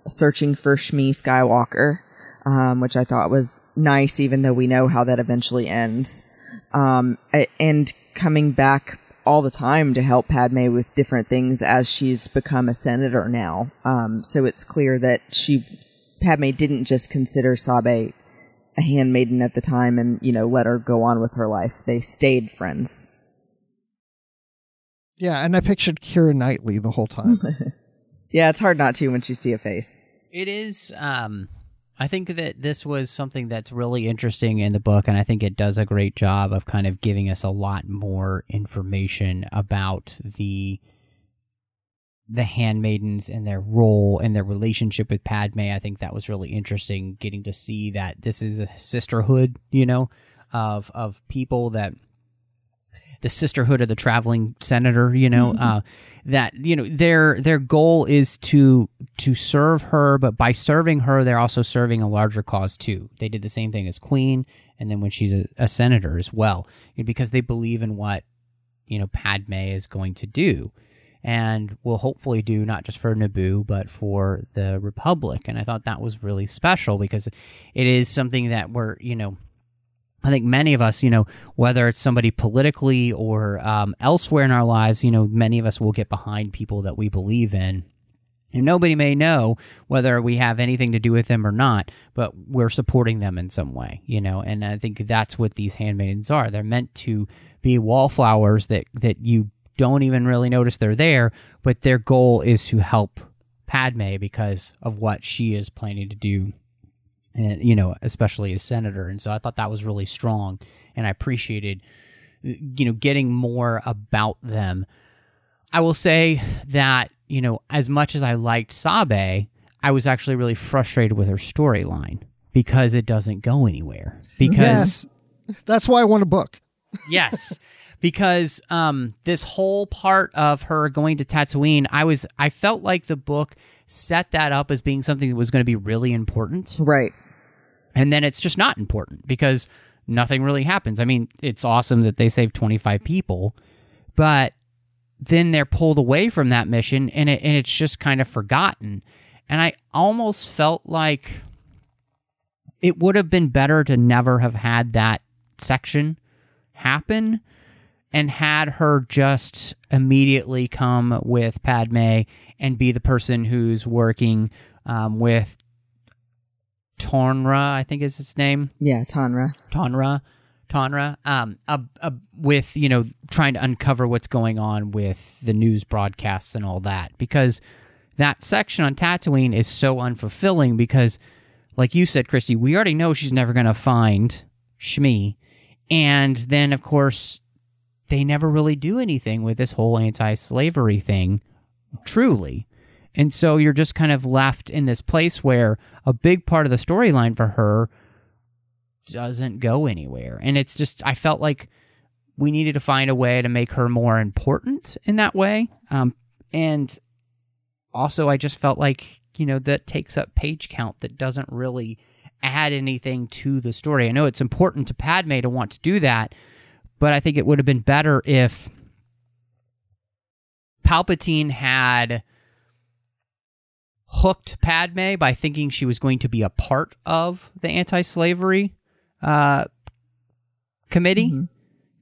Speaker 2: searching for Shmi Skywalker, um, which I thought was nice, even though we know how that eventually ends. Um, and coming back all the time to help Padme with different things as she's become a senator now. Um, so it's clear that she, Padme didn't just consider Sabe a handmaiden at the time and, you know, let her go on with her life. They stayed friends.
Speaker 3: Yeah, and I pictured Kira Knightley the whole time. [laughs]
Speaker 2: Yeah, it's hard not to once you see a face.
Speaker 1: It is. Um, I think that this was something that's really interesting in the book, and I think it does a great job of kind of giving us a lot more information about the the handmaidens and their role and their relationship with Padme. I think that was really interesting, getting to see that this is a sisterhood, you know, of of people that the sisterhood of the traveling senator you know uh, that you know their their goal is to to serve her but by serving her they're also serving a larger cause too they did the same thing as queen and then when she's a, a senator as well because they believe in what you know padme is going to do and will hopefully do not just for Naboo but for the Republic. And I thought that was really special because it is something that we're, you know, I think many of us, you know, whether it's somebody politically or um, elsewhere in our lives, you know, many of us will get behind people that we believe in. And nobody may know whether we have anything to do with them or not, but we're supporting them in some way, you know. And I think that's what these handmaidens are. They're meant to be wallflowers that that you don't even really notice they're there, but their goal is to help Padme because of what she is planning to do and you know especially as senator. And so i thought that was really strong and i appreciated you know getting more about them. I will say that you know as much as i liked sabe i was actually really frustrated with her storyline because it doesn't go anywhere. Because
Speaker 3: yes, that's why I want a book.
Speaker 1: yes. Because um this whole part of her going to Tatooine I was I felt like the book set that up as being something that was going to be really important
Speaker 2: Right.
Speaker 1: and then it's just not important because nothing really happens. I mean, it's awesome that they saved 25 people, but then they're pulled away from that mission and it, and it's just kind of forgotten. And I almost felt like it would have been better to never have had that section happen and had her just immediately come with Padme and be the person who's working um, with Tonra, I think is his name.
Speaker 2: Yeah, Tanra.
Speaker 1: Tonra, Tonra, um, uh, uh, with you know trying to uncover what's going on with the news broadcasts and all that, because that section on Tatooine is so unfulfilling. Because, like you said, Christy, we already know she's never going to find Shmi, and then of course they never really do anything with this whole anti-slavery thing, truly. And so you're just kind of left in this place where a big part of the storyline for her doesn't go anywhere. And it's just, I felt like we needed to find a way to make her more important in that way. Um, and also, I just felt like, you know, that takes up page count that doesn't really add anything to the story. I know it's important to Padme to want to do that, but I think it would have been better if Palpatine had hooked Padme by thinking she was going to be a part of the anti-slavery uh, committee,
Speaker 2: Mhm.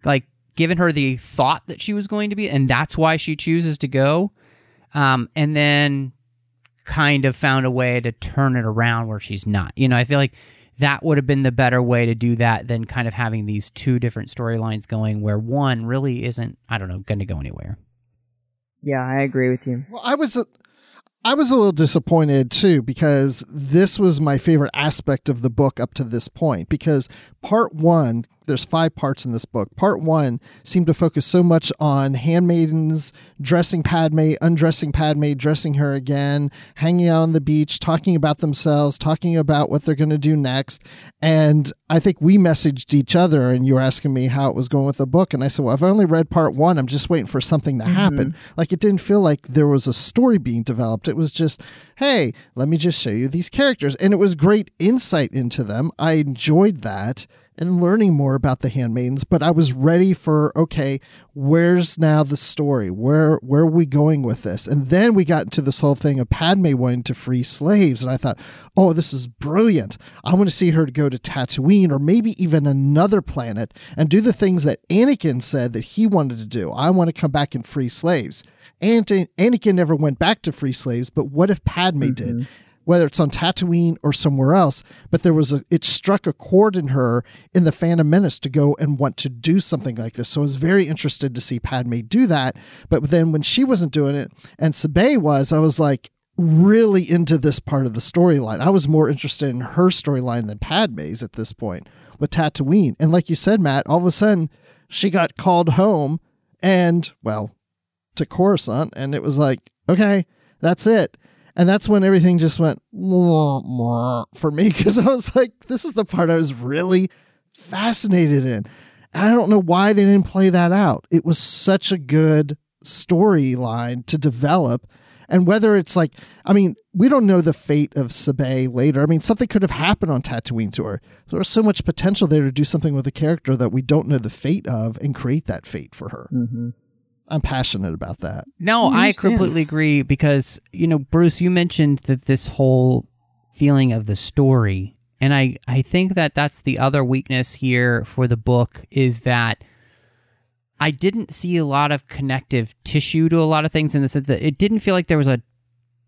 Speaker 1: like given her the thought that she was going to be, and that's why she chooses to go, um, and then kind of found a way to turn it around where she's not. You know, I feel like that would have been the better way to do that than kind of having these two different storylines going where one really isn't, I don't know, going to go anywhere.
Speaker 2: Yeah, I agree with you.
Speaker 3: Well, I was a, I was a little disappointed too because this was my favorite aspect of the book up to this point because part 1 there's five parts in this book. Part 1 seemed to focus so much on handmaidens dressing Padme, undressing Padme, dressing her again, hanging out on the beach, talking about themselves, talking about what they're going to do next. And I think we messaged each other and you were asking me how it was going with the book and I said, "Well, I've only read part 1. I'm just waiting for something to mm-hmm. happen." Like it didn't feel like there was a story being developed. It was just, "Hey, let me just show you these characters." And it was great insight into them. I enjoyed that and learning more about the handmaidens, but I was ready for okay, where's now the story? Where where are we going with this? And then we got into this whole thing of Padme wanting to free slaves, and I thought, oh, this is brilliant. I want to see her go to Tatooine or maybe even another planet and do the things that Anakin said that he wanted to do. I want to come back and free slaves. And Anakin never went back to free slaves, but what if Padme did? Mm-hmm. Whether it's on Tatooine or somewhere else, but there was a it struck a chord in her in the Phantom Menace to go and want to do something like this. So I was very interested to see Padme do that. But then when she wasn't doing it and Sabe was, I was like really into this part of the storyline. I was more interested in her storyline than Padme's at this point with Tatooine. And like you said, Matt, all of a sudden she got called home and well to Coruscant and it was like, okay, that's it. And that's when everything just went "Mwah, mwah," for me [laughs] because I was like, this is the part I was really fascinated in. And I don't know why they didn't play that out. It was such a good storyline to develop. And whether it's like, I mean, we don't know the fate of Sabe later. I mean, something could have happened on Tatooine to her. There was so much potential there to do something with a character that we don't know the fate of and create that fate for her.
Speaker 2: Mm-hmm.
Speaker 3: I'm passionate about that.
Speaker 1: No,
Speaker 2: I
Speaker 1: I completely agree because, you know, Bruce, you mentioned that this whole feeling of the story. And I, I think that that's the other weakness here for the book is that I didn't see a lot of connective tissue to a lot of things in the sense that it didn't feel like there was a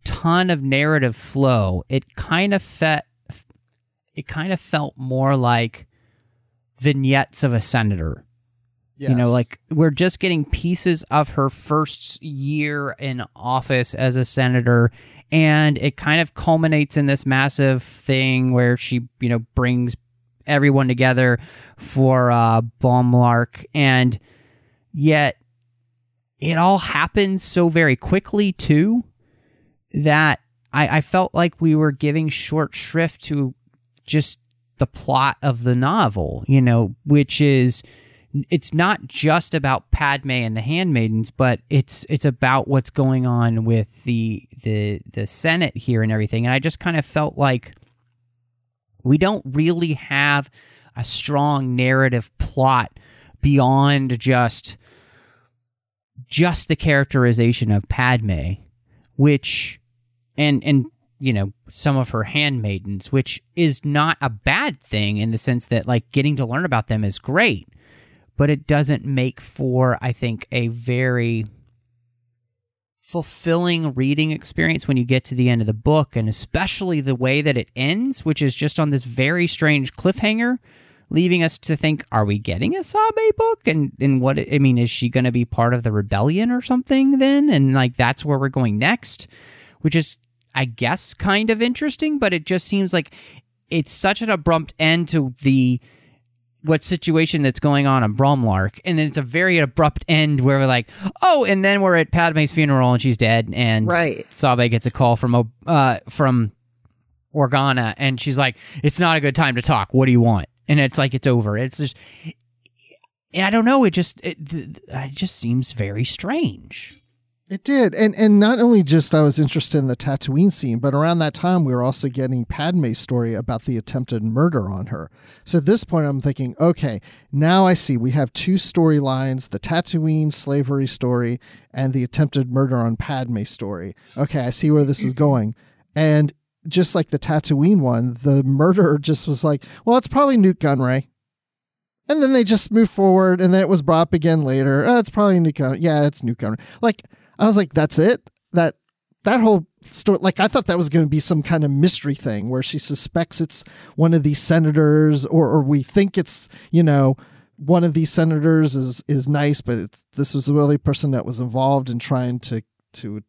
Speaker 1: ton of narrative flow. It kind of felt it kind of felt more like vignettes of a senator. You know, like we're just getting pieces of her first year in office as a senator, and it kind of culminates in this massive thing where she, you know, brings everyone together for uh, Bromlarch, and yet it all happens so very quickly too that I, I felt like we were giving short shrift to just the plot of the novel, you know, which is it's not just about Padme and the handmaidens, but it's it's about what's going on with the the the Senate here and everything. And I just kind of felt like we don't really have a strong narrative plot beyond just just the characterization of Padme, which and and you know some of her handmaidens, which is not a bad thing in the sense that like getting to learn about them is great but it doesn't make for i think a very fulfilling reading experience when you get to the end of the book and especially the way that it ends which is just on this very strange cliffhanger leaving us to think are we getting a sabe book? And and what i mean is she going to be part of the rebellion or something then? And like that's where we're going next which is i guess kind of interesting but it just seems like it's such an abrupt end to the what situation that's going on on Bromlarch, and then it's a very abrupt end where we're like, oh, and then we're at Padme's funeral and she's dead, and
Speaker 2: Right.
Speaker 1: Sabe gets a call from uh from Organa, and she's like, it's not a good time to talk. What do you want? and it's like it's over. It's just I don't know. It just it, it just seems very strange.
Speaker 3: It did, and and not only just I was interested in the Tatooine scene, but around that time we were also getting Padme's story about the attempted murder on her. So at this point, I'm thinking, okay, now I see we have two storylines: the Tatooine slavery story and the attempted murder on Padme story. Okay, I see where this is going, and just like the Tatooine one, the murderer just was like, well, it's probably Nute Gunray. And then they just moved forward, and then it was brought up again later. Oh, it's probably Nute Gunray. Yeah, it's Nute Gunray. Like I was like, that's it. That that whole story. Like I thought that was going to be some kind of mystery thing where she suspects it's one of these senators, or or we think it's you know one of these senators is is nice, but this was the only person that was involved in trying to to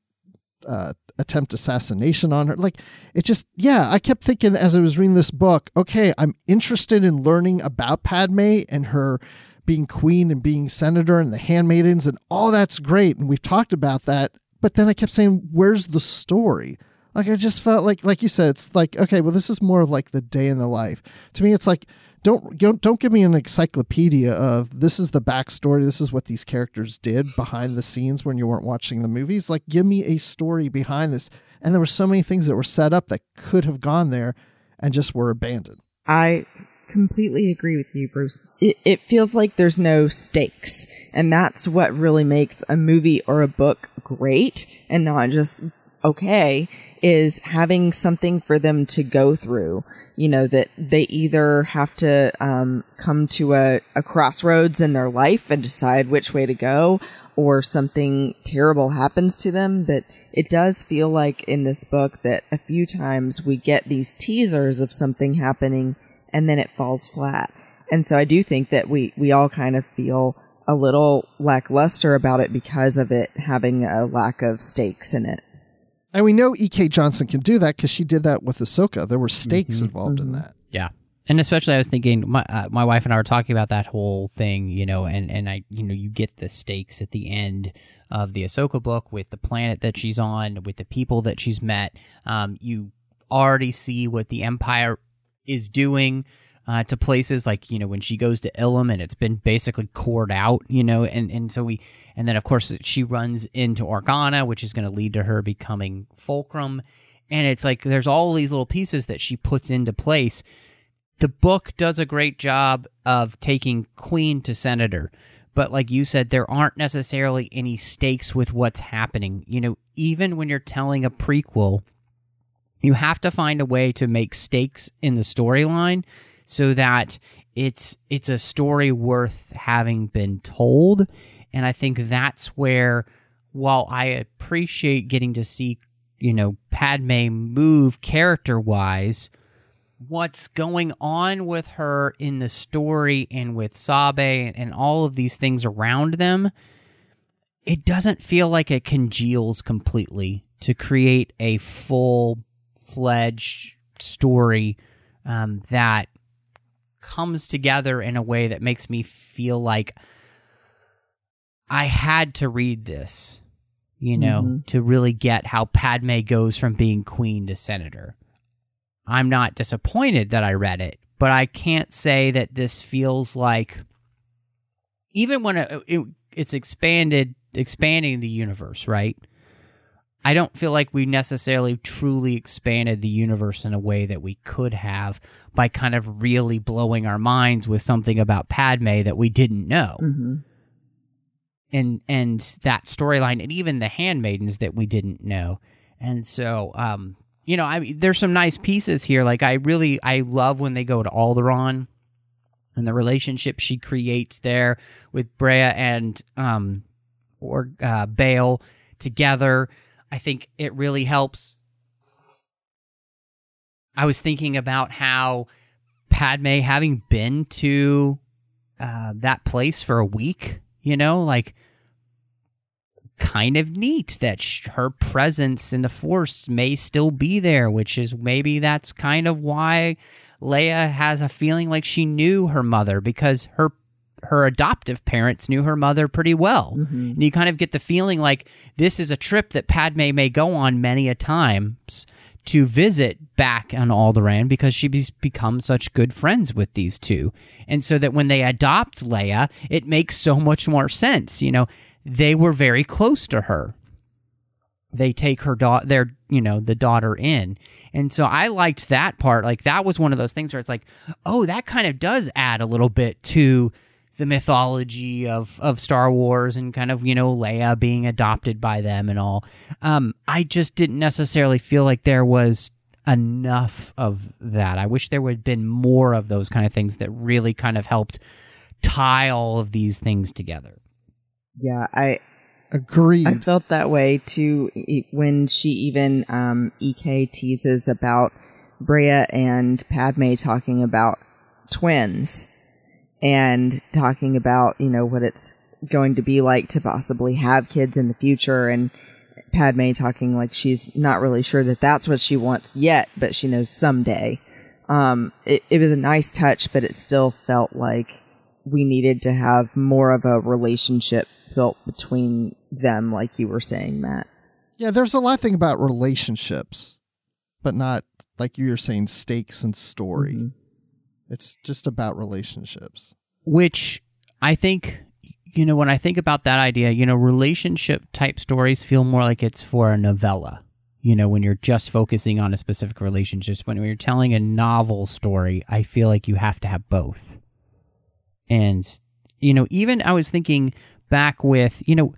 Speaker 3: uh, attempt assassination on her. Like it just, yeah, I kept thinking as I was reading this book, okay, I'm interested in learning about Padme and her being queen and being senator and the handmaidens and all that's great. And we've talked about that. But then I kept saying, where's the story? Like I just felt like, like you said, it's like, okay, well, this is more of like the day in the life. To me, it's like, don't don't don't give me an encyclopedia of this is the backstory this is what these characters did behind the scenes when you weren't watching the movies like give me a story behind this and there were so many things that were set up that could have gone there and just were abandoned
Speaker 2: I completely agree with you, Bruce. It, it feels like there's no stakes. And that's what really makes a movie or a book great and not just okay, is having something for them to go through. You know, that they either have to um, come to a, a crossroads in their life and decide which way to go, or something terrible happens to them. That it does feel like in this book that a few times we get these teasers of something happening and then it falls flat. And so I do think that we, we all kind of feel a little lackluster about it because of it having a lack of stakes in it.
Speaker 3: And we know E.K. Johnston can do that because she did that with Ahsoka. There were stakes mm-hmm. involved mm-hmm. in that.
Speaker 1: Yeah. And especially, I was thinking, my uh, my wife and I were talking about that whole thing, you know, and, and I, you know, you get the stakes at the end of the Ahsoka book with the planet that she's on, with the people that she's met. Um, you already see what the Empire is doing uh, to places like you know when she goes to Ilum and it's been basically cored out, you know, and and so we and then of course she runs into Organa, which is going to lead to her becoming Fulcrum, and it's like there's all these little pieces that she puts into place. The book does a great job of taking Queen to Senator, but like you said, there aren't necessarily any stakes with what's happening. You know, even when you're telling a prequel you have to find a way to make stakes in the storyline so that it's it's a story worth having been told. And i think that's where while i appreciate getting to see you know padme move character wise what's going on with her in the story and with sabe and all of these things around them it doesn't feel like it congeals completely to create a full fledged story um, that comes together in a way that makes me feel like I had to read this, you know, mm-hmm. to really get how Padme goes from being queen to senator. I'm not disappointed that I read it, but I can't say that this feels like even when it, it, it's expanded expanding the universe, right? I don't feel like we necessarily truly expanded the universe in a way that we could have by kind of really blowing our minds with something about Padme that we didn't know. Mm-hmm. And and that storyline and even the handmaidens that we didn't know. And so um you know, I there's some nice pieces here like I really I love when they go to Alderaan and the relationship she creates there with Breha and um or uh Bail together I think it really helps. I was thinking about how Padme having been to uh, that place for a week, you know, like kind of neat that sh- her presence in the Force may still be there, which is maybe that's kind of why Leia has a feeling like she knew her mother because her her adoptive parents knew her mother pretty well. Mm-hmm. And you kind of get the feeling like this is a trip that Padme may go on many a times to visit back on Alderaan because she's become such good friends with these two. And so that when they adopt Leia, it makes so much more sense. You know, they were very close to her. They take her daughter, their, you know, the daughter in. And so I liked that part. Like that was one of those things where it's like, oh, that kind of does add a little bit to the mythology of of Star Wars and kind of you know Leia being adopted by them and all. Um, I just didn't necessarily feel like there was enough of that. I wish there would have been more of those kind of things that really kind of helped tie all of these things together.
Speaker 2: Yeah, I
Speaker 3: agree.
Speaker 2: I felt that way too e- when she even um, Ek teases about Breha and Padme talking about twins and talking about you know what it's going to be like to possibly have kids in the future and Padme talking like she's not really sure that that's what she wants yet, but she knows someday. Um, it, it was a nice touch, but it still felt like we needed to have more of a relationship built between them, like you were saying, Matt.
Speaker 3: yeah, there's a lot of thing about relationships, but not like you were saying stakes and story.
Speaker 2: Mhm.
Speaker 3: It's just about relationships.
Speaker 1: which I think you know when I think about that idea, you know, relationship type stories feel more like it's for a novella. You know, when you're just focusing on a specific relationship, when you're telling a novel story, I feel like you have to have both. And you know, even I was thinking back with, you know,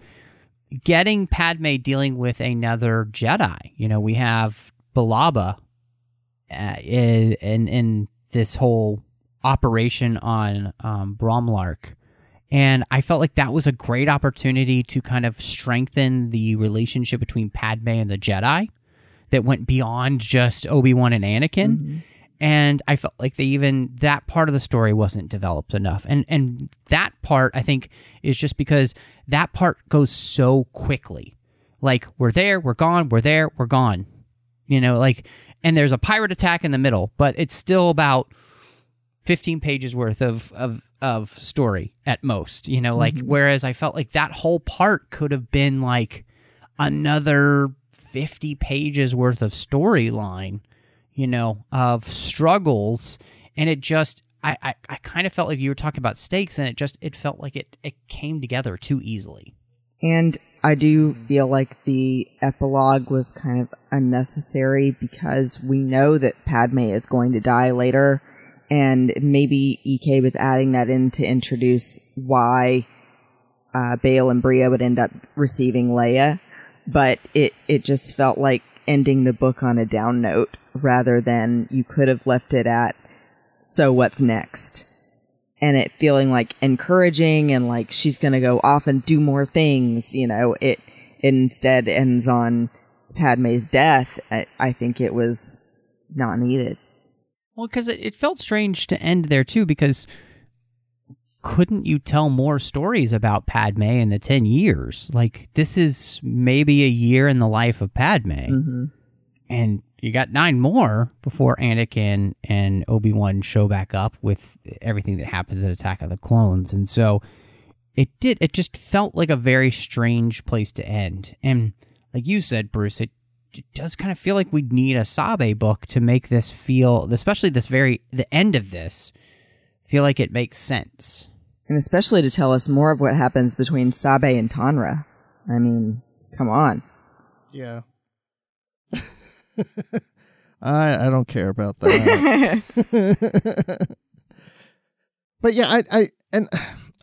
Speaker 1: getting Padme dealing with another Jedi. You know, we have Balaba uh, in in this whole operation on um, Bromlarch. And I felt like that was a great opportunity to kind of strengthen the relationship between Padme and the Jedi that went beyond just Obi Wan and Anakin. And I felt like they even that part of the story wasn't developed enough. And and that part I think is just because that part goes so quickly. Like we're there, we're gone, we're there, we're gone. You know, like and there's a pirate attack in the middle, but it's still about 15 pages worth of of of story at most you know like mm-hmm. whereas i felt like that whole part could have been like another 50 pages worth of storyline you know of struggles. And it just I, I i kind of felt like you were talking about stakes and it just it felt like it it came together too easily
Speaker 2: And I do feel like the epilogue was kind of unnecessary because we know that Padme is going to die later, and maybe Ek was adding that in to introduce why uh, Bail and Breha would end up receiving Leia, but it it just felt like ending the book on a down note rather than you could have left it at so what's next and it feeling like encouraging and like she's going to go off and do more things, you know, it, instead ends on Padme's death. I, I think it was not needed.
Speaker 1: Well, because it, it felt strange to end there too, because couldn't you tell more stories about Padme in the 10 years? Like, this is maybe a year in the life of Padme.
Speaker 2: Mm-hmm.
Speaker 1: And you got nine more before Anakin and Obi Wan show back up with everything that happens at Attack of the Clones. And so it did, it just felt like a very strange place to end. And like you said, Bruce, it it does kind of feel like we need a Sabe book to make this feel, especially this very the end of this, feel like it makes sense.
Speaker 2: And especially to tell us more of what happens between Sabe and Tanra. I mean, come on.
Speaker 3: Yeah. [laughs] I I don't care about that. [laughs] but yeah, I I and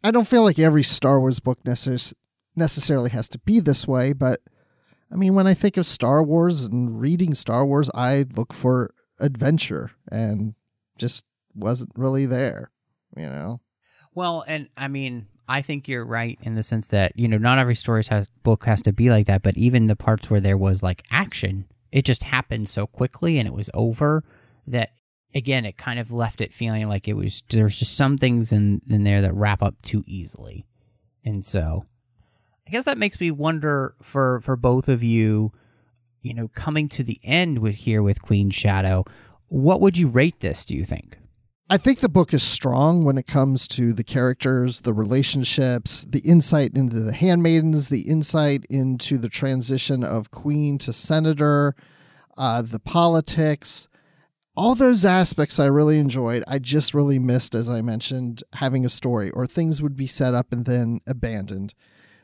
Speaker 3: I don't feel like every Star Wars book necess- necessarily has to be this way, but I mean, when I think of Star Wars and reading Star Wars, I look for adventure and just wasn't really there, you know.
Speaker 1: Well, and I mean, I think you're right in the sense that you know not every story has book has to be like that, but even the parts where there was like action, it just happened so quickly and it was over that again it kind of left it feeling like it was there's just some things in in there that wrap up too easily, and so I guess that makes me wonder for for both of you, you know, coming to the end with here with Queen Shadow, what would you rate this? Do you think?
Speaker 3: I think the book is strong when it comes to the characters, the relationships, the insight into the handmaidens, the insight into the transition of queen to senator. uh, the politics, all those aspects I really enjoyed. I just really missed, as I mentioned, having a story or things would be set up and then abandoned.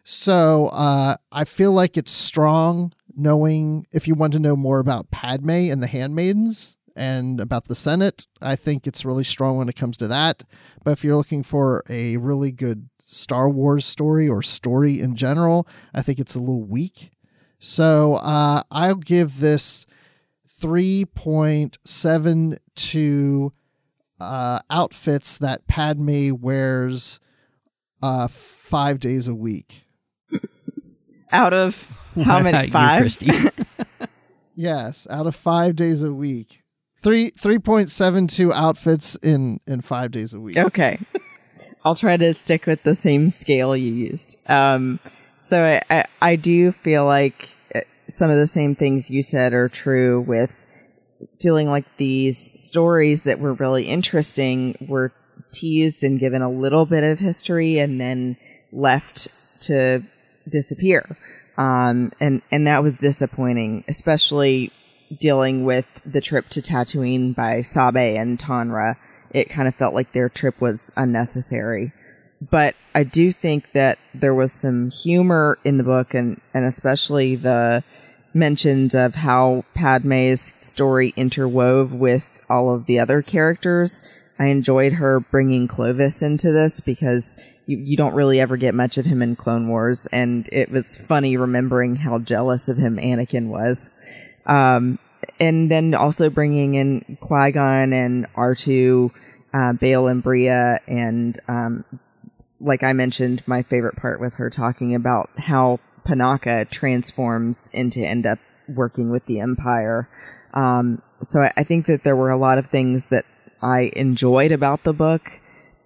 Speaker 3: So uh, I feel like it's strong knowing if you want to know more about Padme and the Handmaidens and about the Senate, I think it's really strong when it comes to that. But if you're looking for a really good Star Wars story or story in general, I think it's a little weak. So uh, I'll give this 3.72 uh, outfits that Padme wears uh, five days a week.
Speaker 2: Out of how [laughs] many?
Speaker 1: about you,
Speaker 2: Five. [laughs]
Speaker 3: Yes, out of five days a week. Three three point seven two outfits in in five days a week.
Speaker 2: Okay. [laughs] I'll try to stick with the same scale you used. Um, so I, I, I do feel like uh, some of the same things you said are true with feeling like these stories that were really interesting were teased and given a little bit of history and then left to disappear. Um, and, and that was disappointing, especially dealing with the trip to Tatooine by Sabe and Tonra. It kind of felt like their trip was unnecessary. But I do think that there was some humor in the book and, and especially the mentions of how Padme's story interwove with all of the other characters. I enjoyed her bringing Clovis into this because you, you don't really ever get much of him in Clone Wars, and it was funny remembering how jealous of him Anakin was. Um, and then also bringing in Qui Gon and R2, uh, Bail and Breha, and um, like I mentioned, my favorite part with her talking about how Panaka transforms into end up working with the Empire. Um, so I, I think that there were a lot of things that I enjoyed about the book,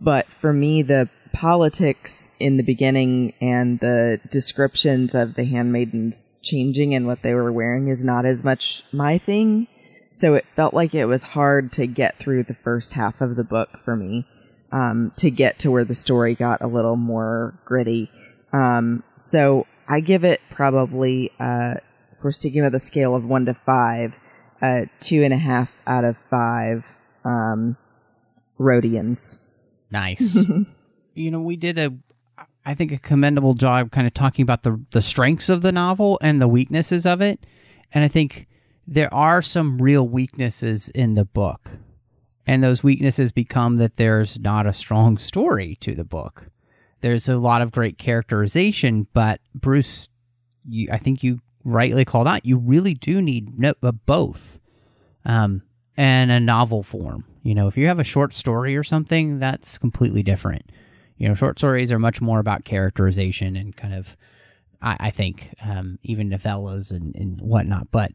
Speaker 2: but for me, the politics in the beginning and the descriptions of the handmaidens changing and what they were wearing is not as much my thing. So it felt like it was hard to get through the first half of the book for me, um, to get to where the story got a little more gritty. Um, so I give it probably, uh, we're sticking with a scale of one to five, uh, two and a half out of five, um, Rodians.
Speaker 1: Nice. [laughs] you know, we did a, I think, a commendable job kind of talking about the the strengths of the novel and the weaknesses of it. And I think there are some real weaknesses in the book. And those weaknesses become that there's not a strong story to the book. There's a lot of great characterization, but Bruce, you, I think you rightly called out, you really do need both. Um, and a novel form. You know, if you have a short story or something, that's completely different. You know, short stories are much more about characterization and kind of, I, I think, um, even novellas and, and whatnot. But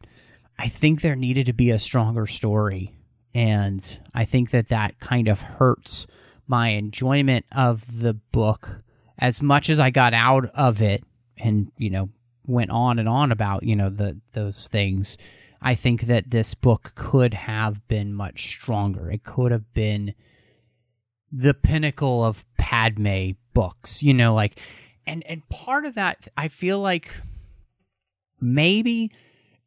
Speaker 1: I think there needed to be a stronger story. And I think that that kind of hurts my enjoyment of the book as much as I got out of it and, you know, went on and on about, you know, the those things. I think that this book could have been much stronger. It could have been the pinnacle of Padme books, you know, like and and part of that I feel like maybe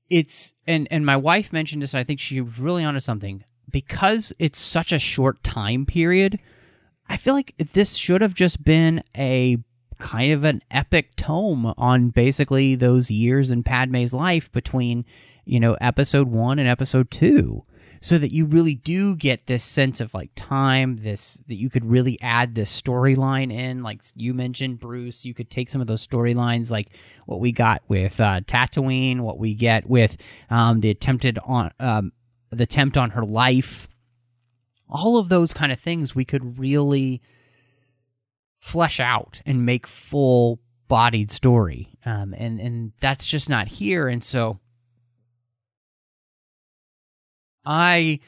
Speaker 1: it's and and my wife mentioned this and I think she was really onto something because it's such a short time period. I feel like this should have just been a kind of an epic tome on basically those years in Padme's life between, you know, episode 1 and episode 2 so that you really do get this sense of like time this that you could really add this storyline in. Like you mentioned bruce you could take some of those storylines like what we got with uh, tatooine what we get with um, the attempted on um, the attempt on her life. All of those kind of things we could really flesh out and make full bodied story. Um, and and that's just not here. And so I,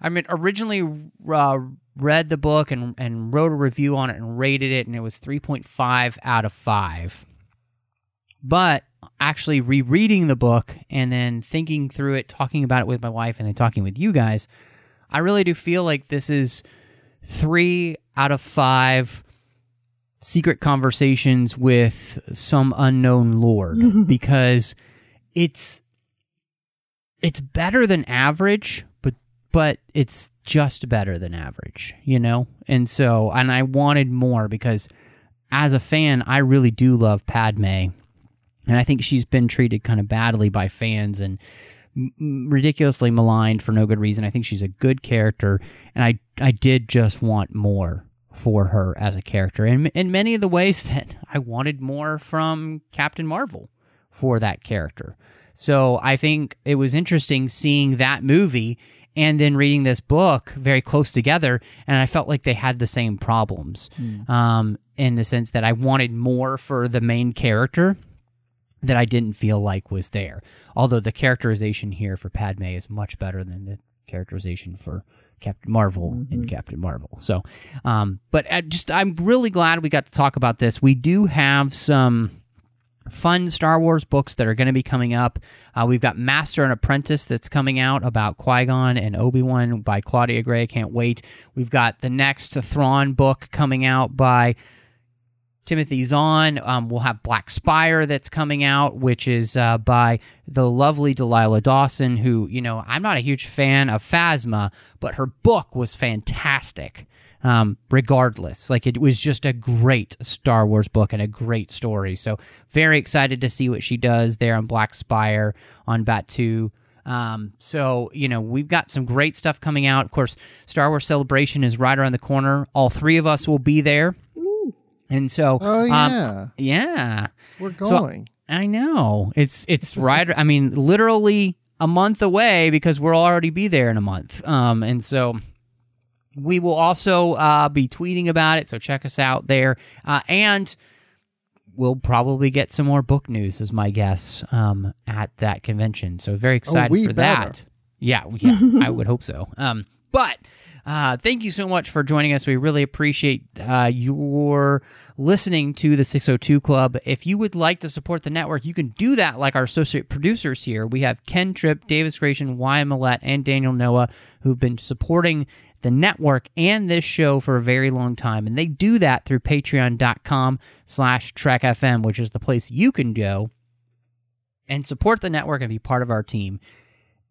Speaker 1: I mean, originally uh, read the book and and wrote a review on it and rated it, and it was three point five out of five. But actually rereading the book and then thinking through it, talking about it with my wife, and then talking with you guys, I really do feel like this is three out of five secret conversations with some unknown lord [laughs] because it's it's better than average, but but it's just better than average, you know? And so and I wanted more because as a fan, I really do love Padme. And I think she's been treated kind of badly by fans and ridiculously maligned for no good reason. I think she's a good character and I I did just want more for her as a character and in many of the ways [laughs] that I wanted more from Captain Marvel for that character. So I think it was interesting seeing that movie and then reading this book very close together, and I felt like they had the same problems um, in the sense that I wanted more for the main character that I didn't feel like was there. Although the characterization here for Padme is much better than the characterization for Captain Marvel in Captain Marvel. So, um, but I just I'm really glad we got to talk about this. We do have some fun Star Wars books that are going to be coming up. Uh, we've got Master and Apprentice that's coming out about Qui Gon and Obi Wan by Claudia Gray. Can't wait. We've got the next Thrawn book coming out by Timothy Zahn. Um, we'll have Black Spire that's coming out, which is uh, by the lovely Delilah Dawson, who, you know, I'm not a huge fan of Phasma, but her book was fantastic. Um, regardless, like it was just a great Star Wars book and a great story. So very excited to see what she does there on Black Spire on Batuu. Um, so you know we've got some great stuff coming out. Of course, Star Wars Celebration is right around the corner. All three of us will be there. And so,
Speaker 3: Oh
Speaker 1: um,
Speaker 3: yeah,
Speaker 1: yeah,
Speaker 3: we're
Speaker 1: so-
Speaker 3: going.
Speaker 1: I know it's it's right. I mean, literally a month away because we'll already be there in a month. Um, and so we will also uh, be tweeting about it. So check us out there, uh, and we'll probably get some more book news, is my guess, um, at that convention. So very excited
Speaker 3: we
Speaker 1: for
Speaker 3: better.
Speaker 1: that. Yeah, [laughs] yeah, I would hope so. Um, but uh, thank you so much for joining us. We really appreciate uh, your listening to the 602 Club. If you would like to support the network, you can do that like our associate producers here. We have Ken Tripp, Davis Grayson, Ryan Maillet, and Daniel Noa who've been supporting the network and this show for a very long time. And they do that through patreon.com slash trekfm, which is the place you can go and support the network and be part of our team.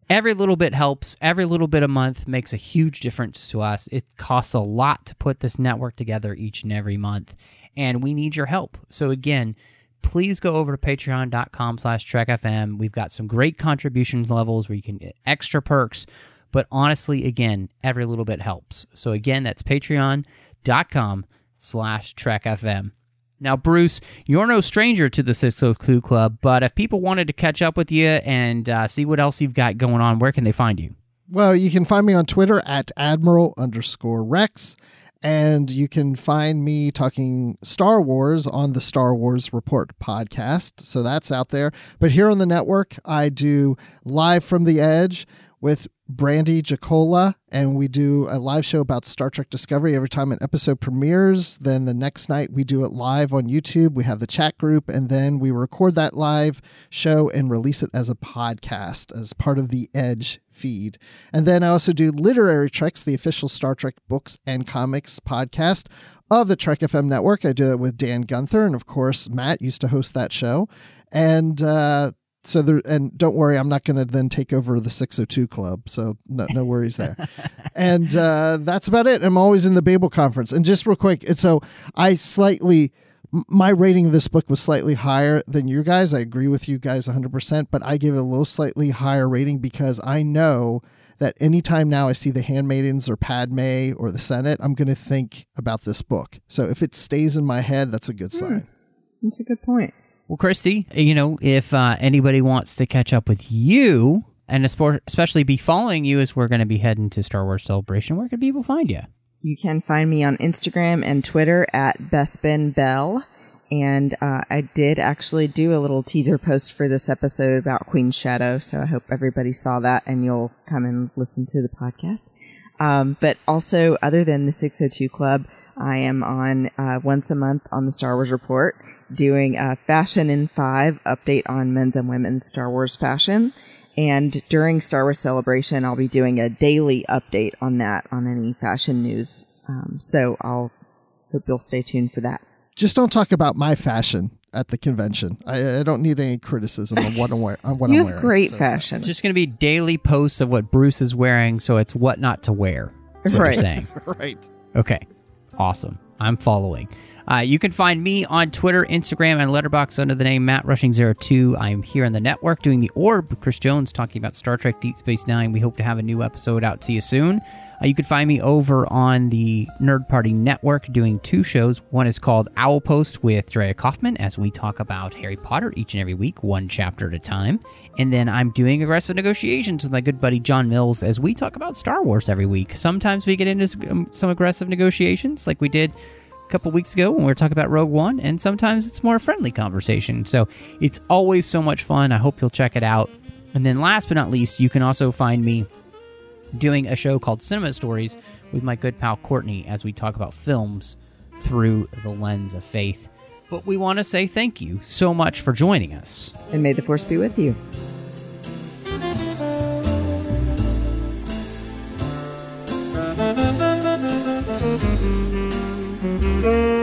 Speaker 1: Every little bit helps. Every little bit a month makes a huge difference to us. It costs a lot to put this network together each and every month, and we need your help. So again, please go over to patreon.com slash trekfm. We've got some great contribution levels where you can get extra perks. But honestly, again, every little bit helps. So again, that's patreon.com slash trekfm. Now, Bruce, you're no stranger to the 602 Club, but if people wanted to catch up with you and uh, see what else you've got going on, where can they find you?
Speaker 3: Well, you can find me on Twitter at Admiral underscore Rex. And you can find me talking Star Wars on the Star Wars Report podcast. So that's out there. But here on the network, I do Live from the Edge with Brandy Jacola, and we do a live show about Star Trek Discovery every time an episode premieres. Then the next night, we do it live on YouTube. We have the chat group, and then we record that live show and release it as a podcast as part of the Edge feed. And then I also do Literary Treks, the official Star Trek books and comics podcast of the Trek FM network. I do it with Dan Gunther, and of course, Matt used to host that show. And uh, so there, and don't worry, I'm not going to then take over the 602 club. So no, no worries there. [laughs] and uh, that's about it. I'm always in the Babel conference. And just real quick, and so I slightly, my rating of this book was slightly higher than you guys. I agree with you guys 100%, but I give it a little slightly higher rating because I know that anytime now I see the Handmaidens or Padme or the Senate, I'm going to think about this book. So if it stays in my head, that's a good sign.
Speaker 2: That's a good point.
Speaker 1: Well, Christy, you know, if uh, anybody wants to catch up with you and especially be following you as we're going to be heading to Star Wars Celebration, where can people find you?
Speaker 2: You can find me on Instagram and Twitter at Bespin Bell. And uh, I did actually do a little teaser post for this episode about Queen Shadow, so I hope everybody saw that and you'll come and listen to the podcast. Um, but also, other than the 602 Club, I am on uh, once a month on the Star Wars Report doing a Fashion in Five update on men's and women's Star Wars fashion. And during Star Wars Celebration, I'll be doing a daily update on that on any fashion news. Um, so I'll hope you'll stay tuned for that.
Speaker 3: Just don't talk about my fashion at the convention. I, I don't need any criticism on what I'm, wear- on what [laughs]
Speaker 2: you
Speaker 3: I'm
Speaker 2: have
Speaker 3: wearing.
Speaker 2: great
Speaker 3: so-
Speaker 2: fashion.
Speaker 1: It's just going to be daily posts of what Bruce is wearing, so it's what not to wear.
Speaker 2: Right.
Speaker 1: saying. [laughs]
Speaker 3: Right.
Speaker 1: Okay. Awesome. I'm following. Uh, you can find me on Twitter, Instagram, and Letterboxd under the name Matt Rushing02. I'm here on the network doing the Orb with Chris Jones talking about Star Trek Deep Space Nine. We hope to have a new episode out to you soon. Uh, you can find me over on the Nerd Party Network doing two shows. One is called Owl Post with Drea Kaufman as we talk about Harry Potter each and every week, one chapter at a time. And then I'm doing Aggressive Negotiations with my good buddy John Mills as we talk about Star Wars every week. Sometimes we get into some, some aggressive negotiations like we did couple weeks ago when we were talking about Rogue One, and sometimes it's more friendly conversation. So it's always so much fun. I hope you'll check it out. And then last but not least, you can also find me doing a show called Cinema Stories with my good pal Courtney as we talk about films through the lens of faith. But we want to say thank you so much for joining us.
Speaker 2: and may the force be with you.
Speaker 3: Thank